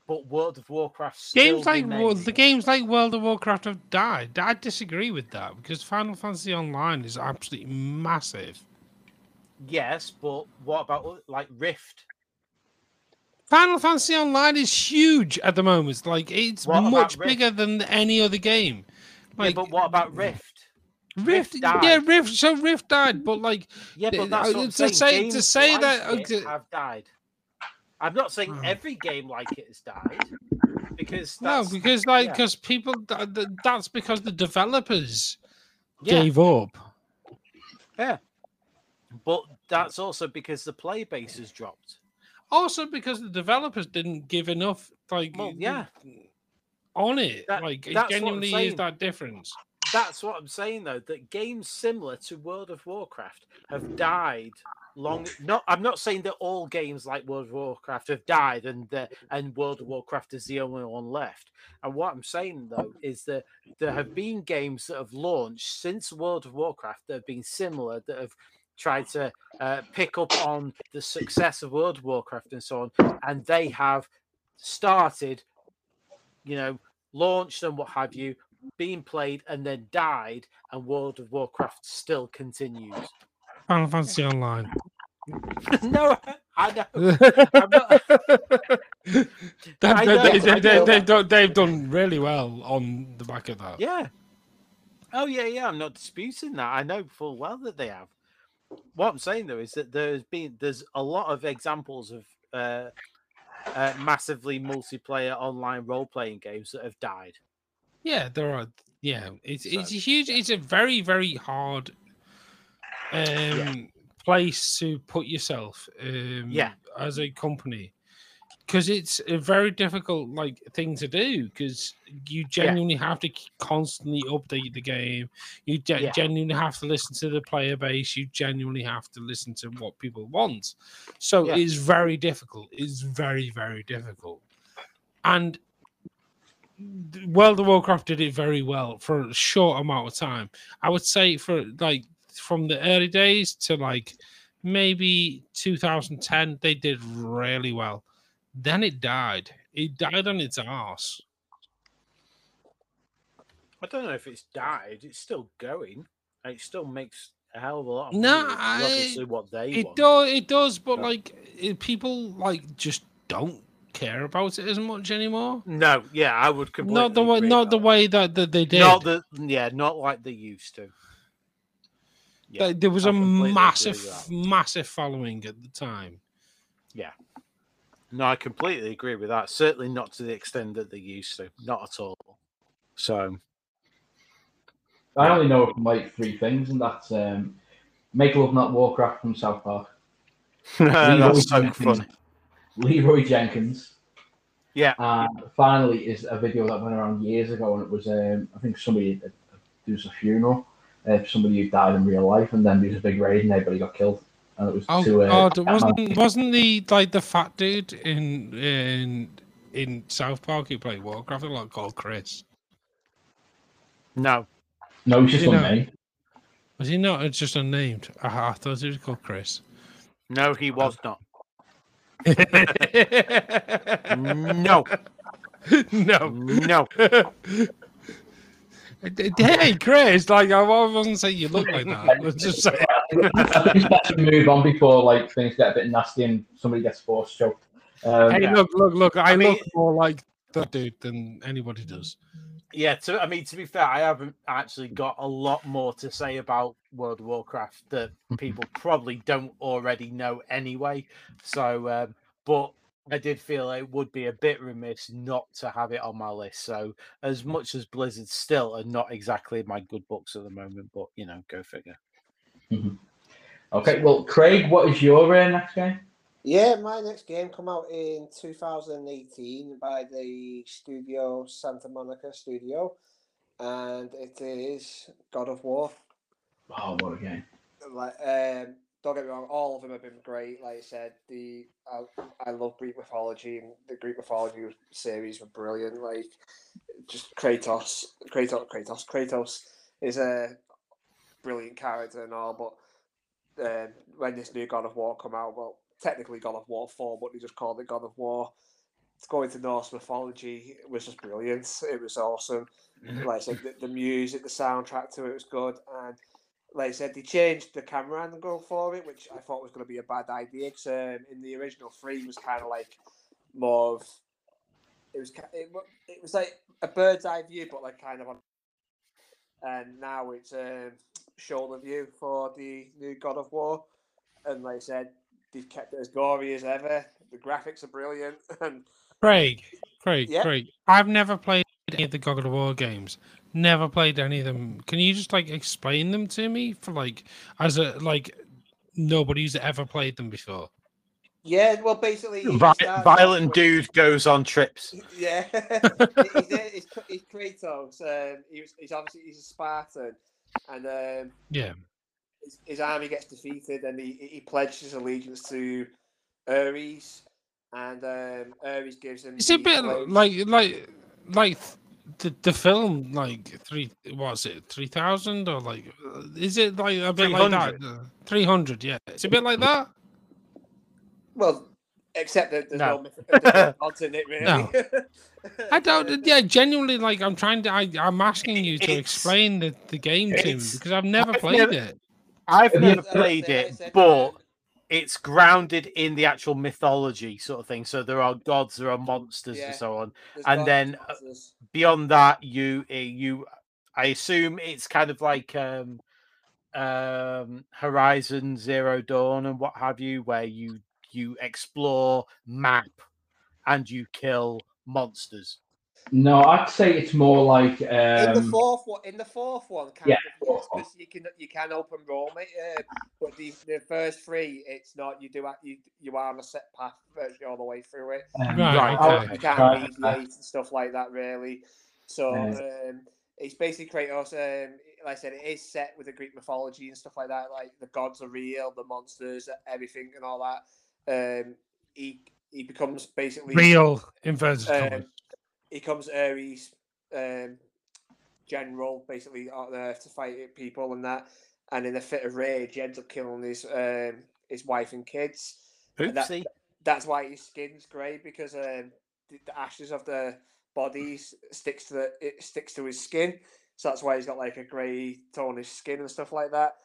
but world of warcraft Games like Wo- remains- the games like World of Warcraft have died. I disagree with that because Final Fantasy Online is absolutely massive. yes but what about like rift Final Fantasy Online is huge at the moment. Like it's What much bigger than any other game. Like yeah but what about rift Rift, Rift yeah. Rift. So Rift died, but like yeah but that's uh, to say- to say that, okay- have died i'm not saying Oh. every game like it has died because no, because like yeah. because people th- th- that's because the developers yeah. gave up. Yeah, but that's also because the play base has dropped. Also because the developers didn't give enough like Well, yeah. on it. That- like it that's what I'm genuinely is that difference. That's what I'm saying though, that games similar to World of Warcraft have died long not I'm not saying that all games like World of Warcraft have died and the, and World of Warcraft is the only one left. And what I'm saying though is that there have been games that have launched since World of Warcraft that have been similar that have tried to uh, pick up on the success of World of Warcraft and so on, and they have started, you know, launched and what have you, being played and then died, and World of Warcraft still continues. Final Fantasy Online. no, I know. Not- They've, I they, know, they, they, they've, done, they've done really well on the back of that. Yeah. Oh yeah, yeah. I'm not disputing that. I know full well that they have. What I'm saying though is that there's been there's a lot of examples of uh, uh, massively multiplayer online role playing games that have died. Yeah, there are. Yeah, it's it's a huge. It's a very very hard um place to put yourself um Yeah. as a company because it's a very difficult like thing to do because you genuinely have to constantly update the game you ge- Yeah. genuinely have to listen to the player base you genuinely have to listen to what people want so Yeah. it's very difficult it's very very difficult and World of Warcraft did it very well for a short amount of time. I would say for like from the early days to like maybe 2010, they did really well. Then it died. It died on its ass. I don't know if it's died. It's still going. It still makes a hell of a lot of No, money. I- obviously what they It want. does. It does, but Yeah. like it, people like just don't care about it as much anymore. No, yeah, I would completely Not the way, not the that. way that, that they did. Not the yeah, not like they used to. Yeah, there was I a completely agree with massive, massive following at the time. No, I completely agree with that. Certainly not to the extent that they used to. Not at all. So I only know of like three things, and that's um, make love not Warcraft from South Park. That's so Jenkins- funny. Leroy Jenkins. Yeah. And finally, is a video that went around years ago, and it was um, I think somebody there was a funeral uh, somebody who died in real life, and then there was a big raid, and everybody got killed. And it was Oh to, uh, God, Batman. wasn't wasn't the like the fat dude in in in South Park who played Warcraft a lot called Chris? No. no, it's just you know- unnamed. Was he not? It's just unnamed. I, I thought he was called Chris. No, he was not. no, No. no. No. hey, Chris! Like I wasn't saying you look like that. I was just saying. I think it's better to move on before like things get a bit nasty and somebody gets force choked. Um, Hey, Yeah. look, look, look! I, I mean- look more like that dude than anybody does. Yeah, to, I mean, to be fair, I haven't actually got a lot more to say about World of Warcraft that people probably don't already know anyway. So, um, but I did feel it would be a bit remiss not to have it on my list. So, as much as Blizzard still are not exactly my good books at the moment, but you know, go figure. Okay, well, Craig, what is your uh, next game? Yeah, my next game come out in 2018 by the studio Santa Monica Studio, and it is God of War. Oh, what a game! Like, um, don't get me wrong, all of them have been great. Like I said, the I, I love Greek mythology, and the Greek mythology series were brilliant. Like, just Kratos, Kratos, Kratos, Kratos is a brilliant character and all, but um, when this new God of War come out, well, technically God of War 4, but they just called it God of War. It's going to Norse mythology. It was just brilliant. It was awesome. Like I said, the, the music, the soundtrack to it was good. And like I said, they changed the camera angle for it, which I thought was going to be a bad idea. Because um, in the original three, was kind of like more of it was it, it was like a bird's eye view, but like kind of on. And now it's um, shoulder view for the new God of War, and like I said, they've kept it as gory as ever. The graphics are brilliant, and Craig, Craig, Yeah. Craig. I've never played any of the God of War games. Never played any of them. Can you just like explain them to me for like as a like nobody's ever played them before? yeah, well, basically, Vi- starts off violent dude goes on trips. Yeah, he's, he's, he's Kratos. Um, he was, he's obviously he's a Spartan, and um, Yeah. his, his army gets defeated, and he, he pledges his allegiance to Ares, and um, Ares gives him. It's a bit blades. like like like the the film like three was it three thousand or like uh, is it like a bit like that three hundred yeah it's a bit like that well, except that there's no, No. myth- there's no gods in it, really. No. I don't yeah genuinely like I'm trying to I, I'm asking you to It's- explain the, the game to me because I've never I've played never- it I've Have never played said- like I it, but it's grounded in the actual mythology sort of thing. So there are gods, there are monsters, Yeah. and so on. And gods, then, uh, monsters. Beyond that, you eh, you I assume it's kind of like um um Horizon Zero Dawn and what have you, where you you explore map and you kill monsters. No, I'd say it's more like in the um, fourth one, in the fourth one, kind yeah, of, fourth one. because you can you can open roll it, uh, but the the first three, it's not. You do you you are on a set path virtually all the way through it. um, Right, Right, okay. You can't Right. deviate and stuff like that, really. So Yeah. um, it's basically Kratos. Um, like I said, it is set with the Greek mythology and stuff like that. Like the gods are real, the monsters, everything, and all that. Um, he he becomes basically Real inverted um, commas. he comes Ares um, general basically out there to fight people and that, and in a fit of rage, he ends up killing his um, his wife and kids. And that- That's why his skin's grey because um, the, the ashes of the bodies sticks to the it sticks to his skin. So that's why he's got like a grey tarnished skin and stuff like that.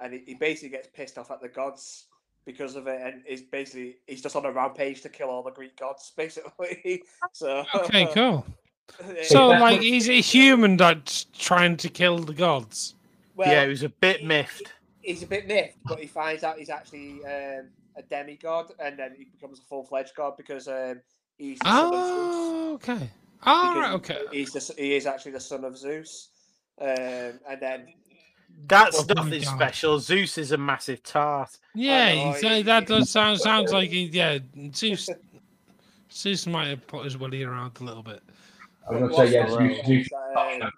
And he, he basically gets pissed off at the gods because of it, and is basically he's just on a rampage to kill all the Greek gods, basically. So Okay, cool. Yeah, So, like, he's a human that's trying to kill the gods. well, yeah, it was a bit he- miffed. he's a bit miffed, but he finds out he's actually um, a demigod, and then he becomes a full fledged god because um, he's the son of Zeus. Oh, okay. All Because right, okay. He's the, he is actually the son of Zeus, um, and then That's Oh my nothing God. special. Zeus is a massive tart. Yeah, know, he's, he- uh, that does sound sounds like he, yeah. Zeus, Zeus might have put his willy around a little bit. I was going to say yes. the- You, you, is that, um,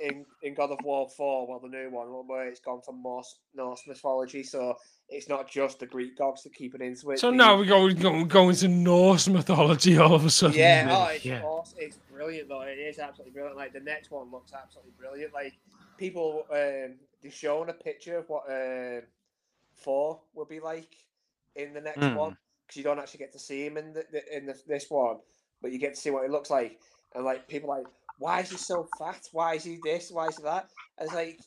in in God of War four, well, the new one where it's gone from Norse, Norse mythology, so it's not just the Greek gods that keep it into it. So the- now we go we go, we go into Norse mythology all of a sudden. Yeah, oh, it's, Yeah. awesome. it's brilliant though. It is absolutely brilliant. Like the next one looks absolutely brilliant. Like people, um, they're showing a picture of what um, four will be like in the next Hmm. one because you don't actually get to see him in the, the in the, this one, but you get to see what it looks like. And like people are like, why is he so fat? Why is he this? Why is he that? And it's like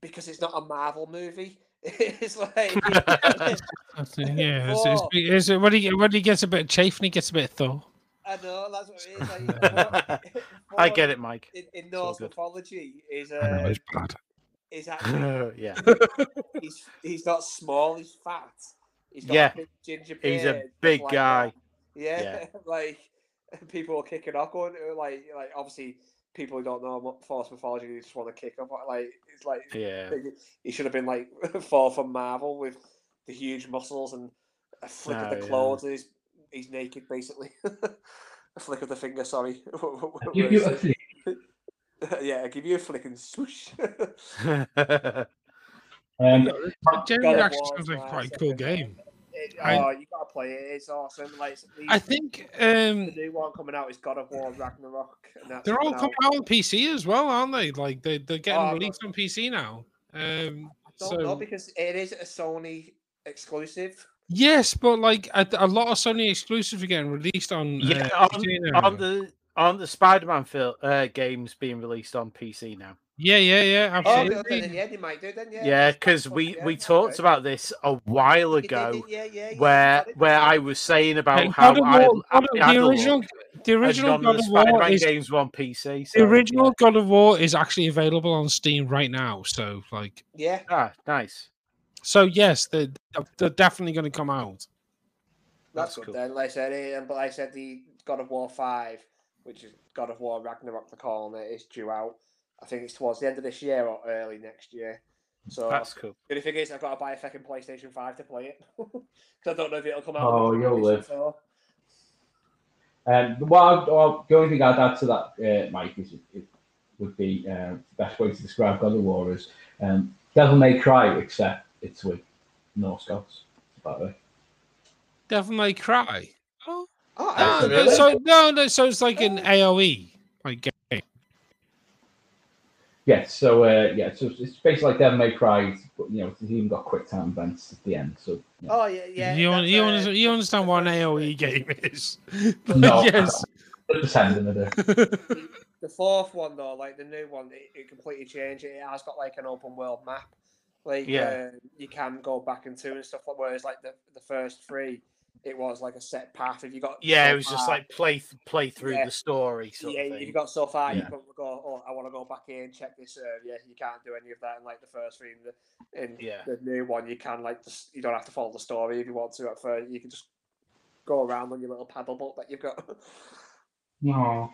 because it's not a Marvel movie. it's like That's yeah. It's, it's, Four. it's, when he when he gets a bit of chafe and he gets a bit of Thor. I know that's what it is. Like, I get it, Mike. in, in all Norse mythology is I know uh, it's bad. Is actually yeah. he's he's not small, he's fat. He's got Yeah. a big ginger He's a big like guy. that. Yeah, Yeah. like people are kicking off on uh, like like obviously people who don't know what Norse mythology they just want to kick up like it's like Yeah. he should have been like Thor from Marvel with the huge muscles and a flick of Oh, the yeah. clothes and he's he's naked basically. a flick of the finger, sorry. you, you actually, yeah, give you a flick and swoosh. um, But Jerry God actually War's sounds like nice, quite a I cool game. It, I- oh, you gotta play it. It's awesome. Like the, I think the um, new one coming out is God of War Ragnarok, and that's they're all coming coming out on PC as well, aren't they? Like they they're getting Oh, I released on PC now. Um, I don't know so because it is a Sony exclusive. yes, but like a, a lot of Sony exclusives are getting released on yeah, uh, on, on the on the Spider-Man fil- uh, games being released on PC now. yeah, yeah, yeah, Oh, absolutely. okay, then, yeah, they might do then. Yeah, Yeah, because that's we fun, we talked okay. about this a while ago, yeah, yeah, yeah, where you where yeah. I was saying about Uh, how I, War- I, God of- the original, look, the original God of the of War Spider-Man is games were on PC. the So, original God of War is actually available on Steam right now. So like, Yeah, ah, nice. so yes, they're they're definitely going to come out. that's, That's good cool. then. Like I said, eh, but like I said the God of War Five, which is God of War Ragnarok, they're calling it, is due out. I think it's towards the end of this year or early next year. So That's cool. The only thing is, I've got to buy a fucking PlayStation 5 to play it. Because I don't know if it'll come out. Oh, with you'll PlayStation live. 4. Um, well, I- well, the only thing I'd add to that, uh, Mike, is it, it would be uh, the best way to describe God of War is um, Devil May Cry, except it's with Norse gods. That's about it. Devil May Cry. Oh, Oh, no, no, really? so no, no, so it's like an AOE like game. Yes, so uh, yeah, so it's basically like Devil May Cry, but you know, it's even got quick time events at the end. So yeah. Oh, yeah, yeah. you, un- that's, you, uh, understand, you understand what an AOE game is? No. yes. pretending to do. The fourth one, though, like the new one, it, it completely changed. It has got like an open world map. Like Yeah. uh, you can go back into and stuff. like Whereas like the the first three, it was like a set path. If you got Yeah, so it was just like play play through Yeah. the story sort yeah, of if thing. you got so far, you Yeah. can go. Oh, I want to go back in, check this. Uh, yeah, you can't do any of that in like the first three. In the, in Yeah. the new one, you can like just you don't have to follow the story if you want to. At first, you can just go around on your little paddle boat that you've got. No.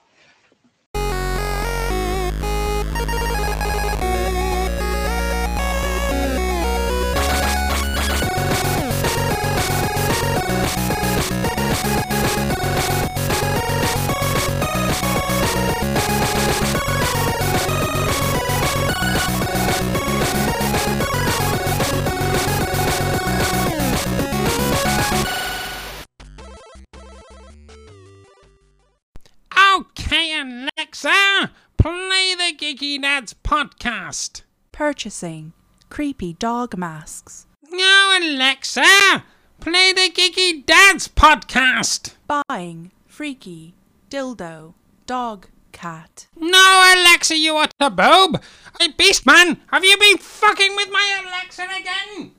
Geeky Dads podcast. Purchasing creepy dog masks. No, Alexa, play the Geeky Dads podcast. Buying freaky dildo dog cat. No, Alexa, you utter boob. Hey, Beastman, have you been fucking with my Alexa again?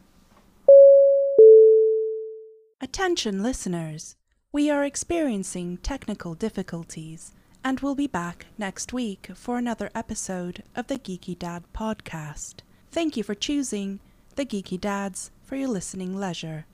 Attention listeners, we are experiencing technical difficulties and will be back next week for another episode of the Geeky Dad podcast. Thank you for choosing the Geeky Dads for your listening leisure.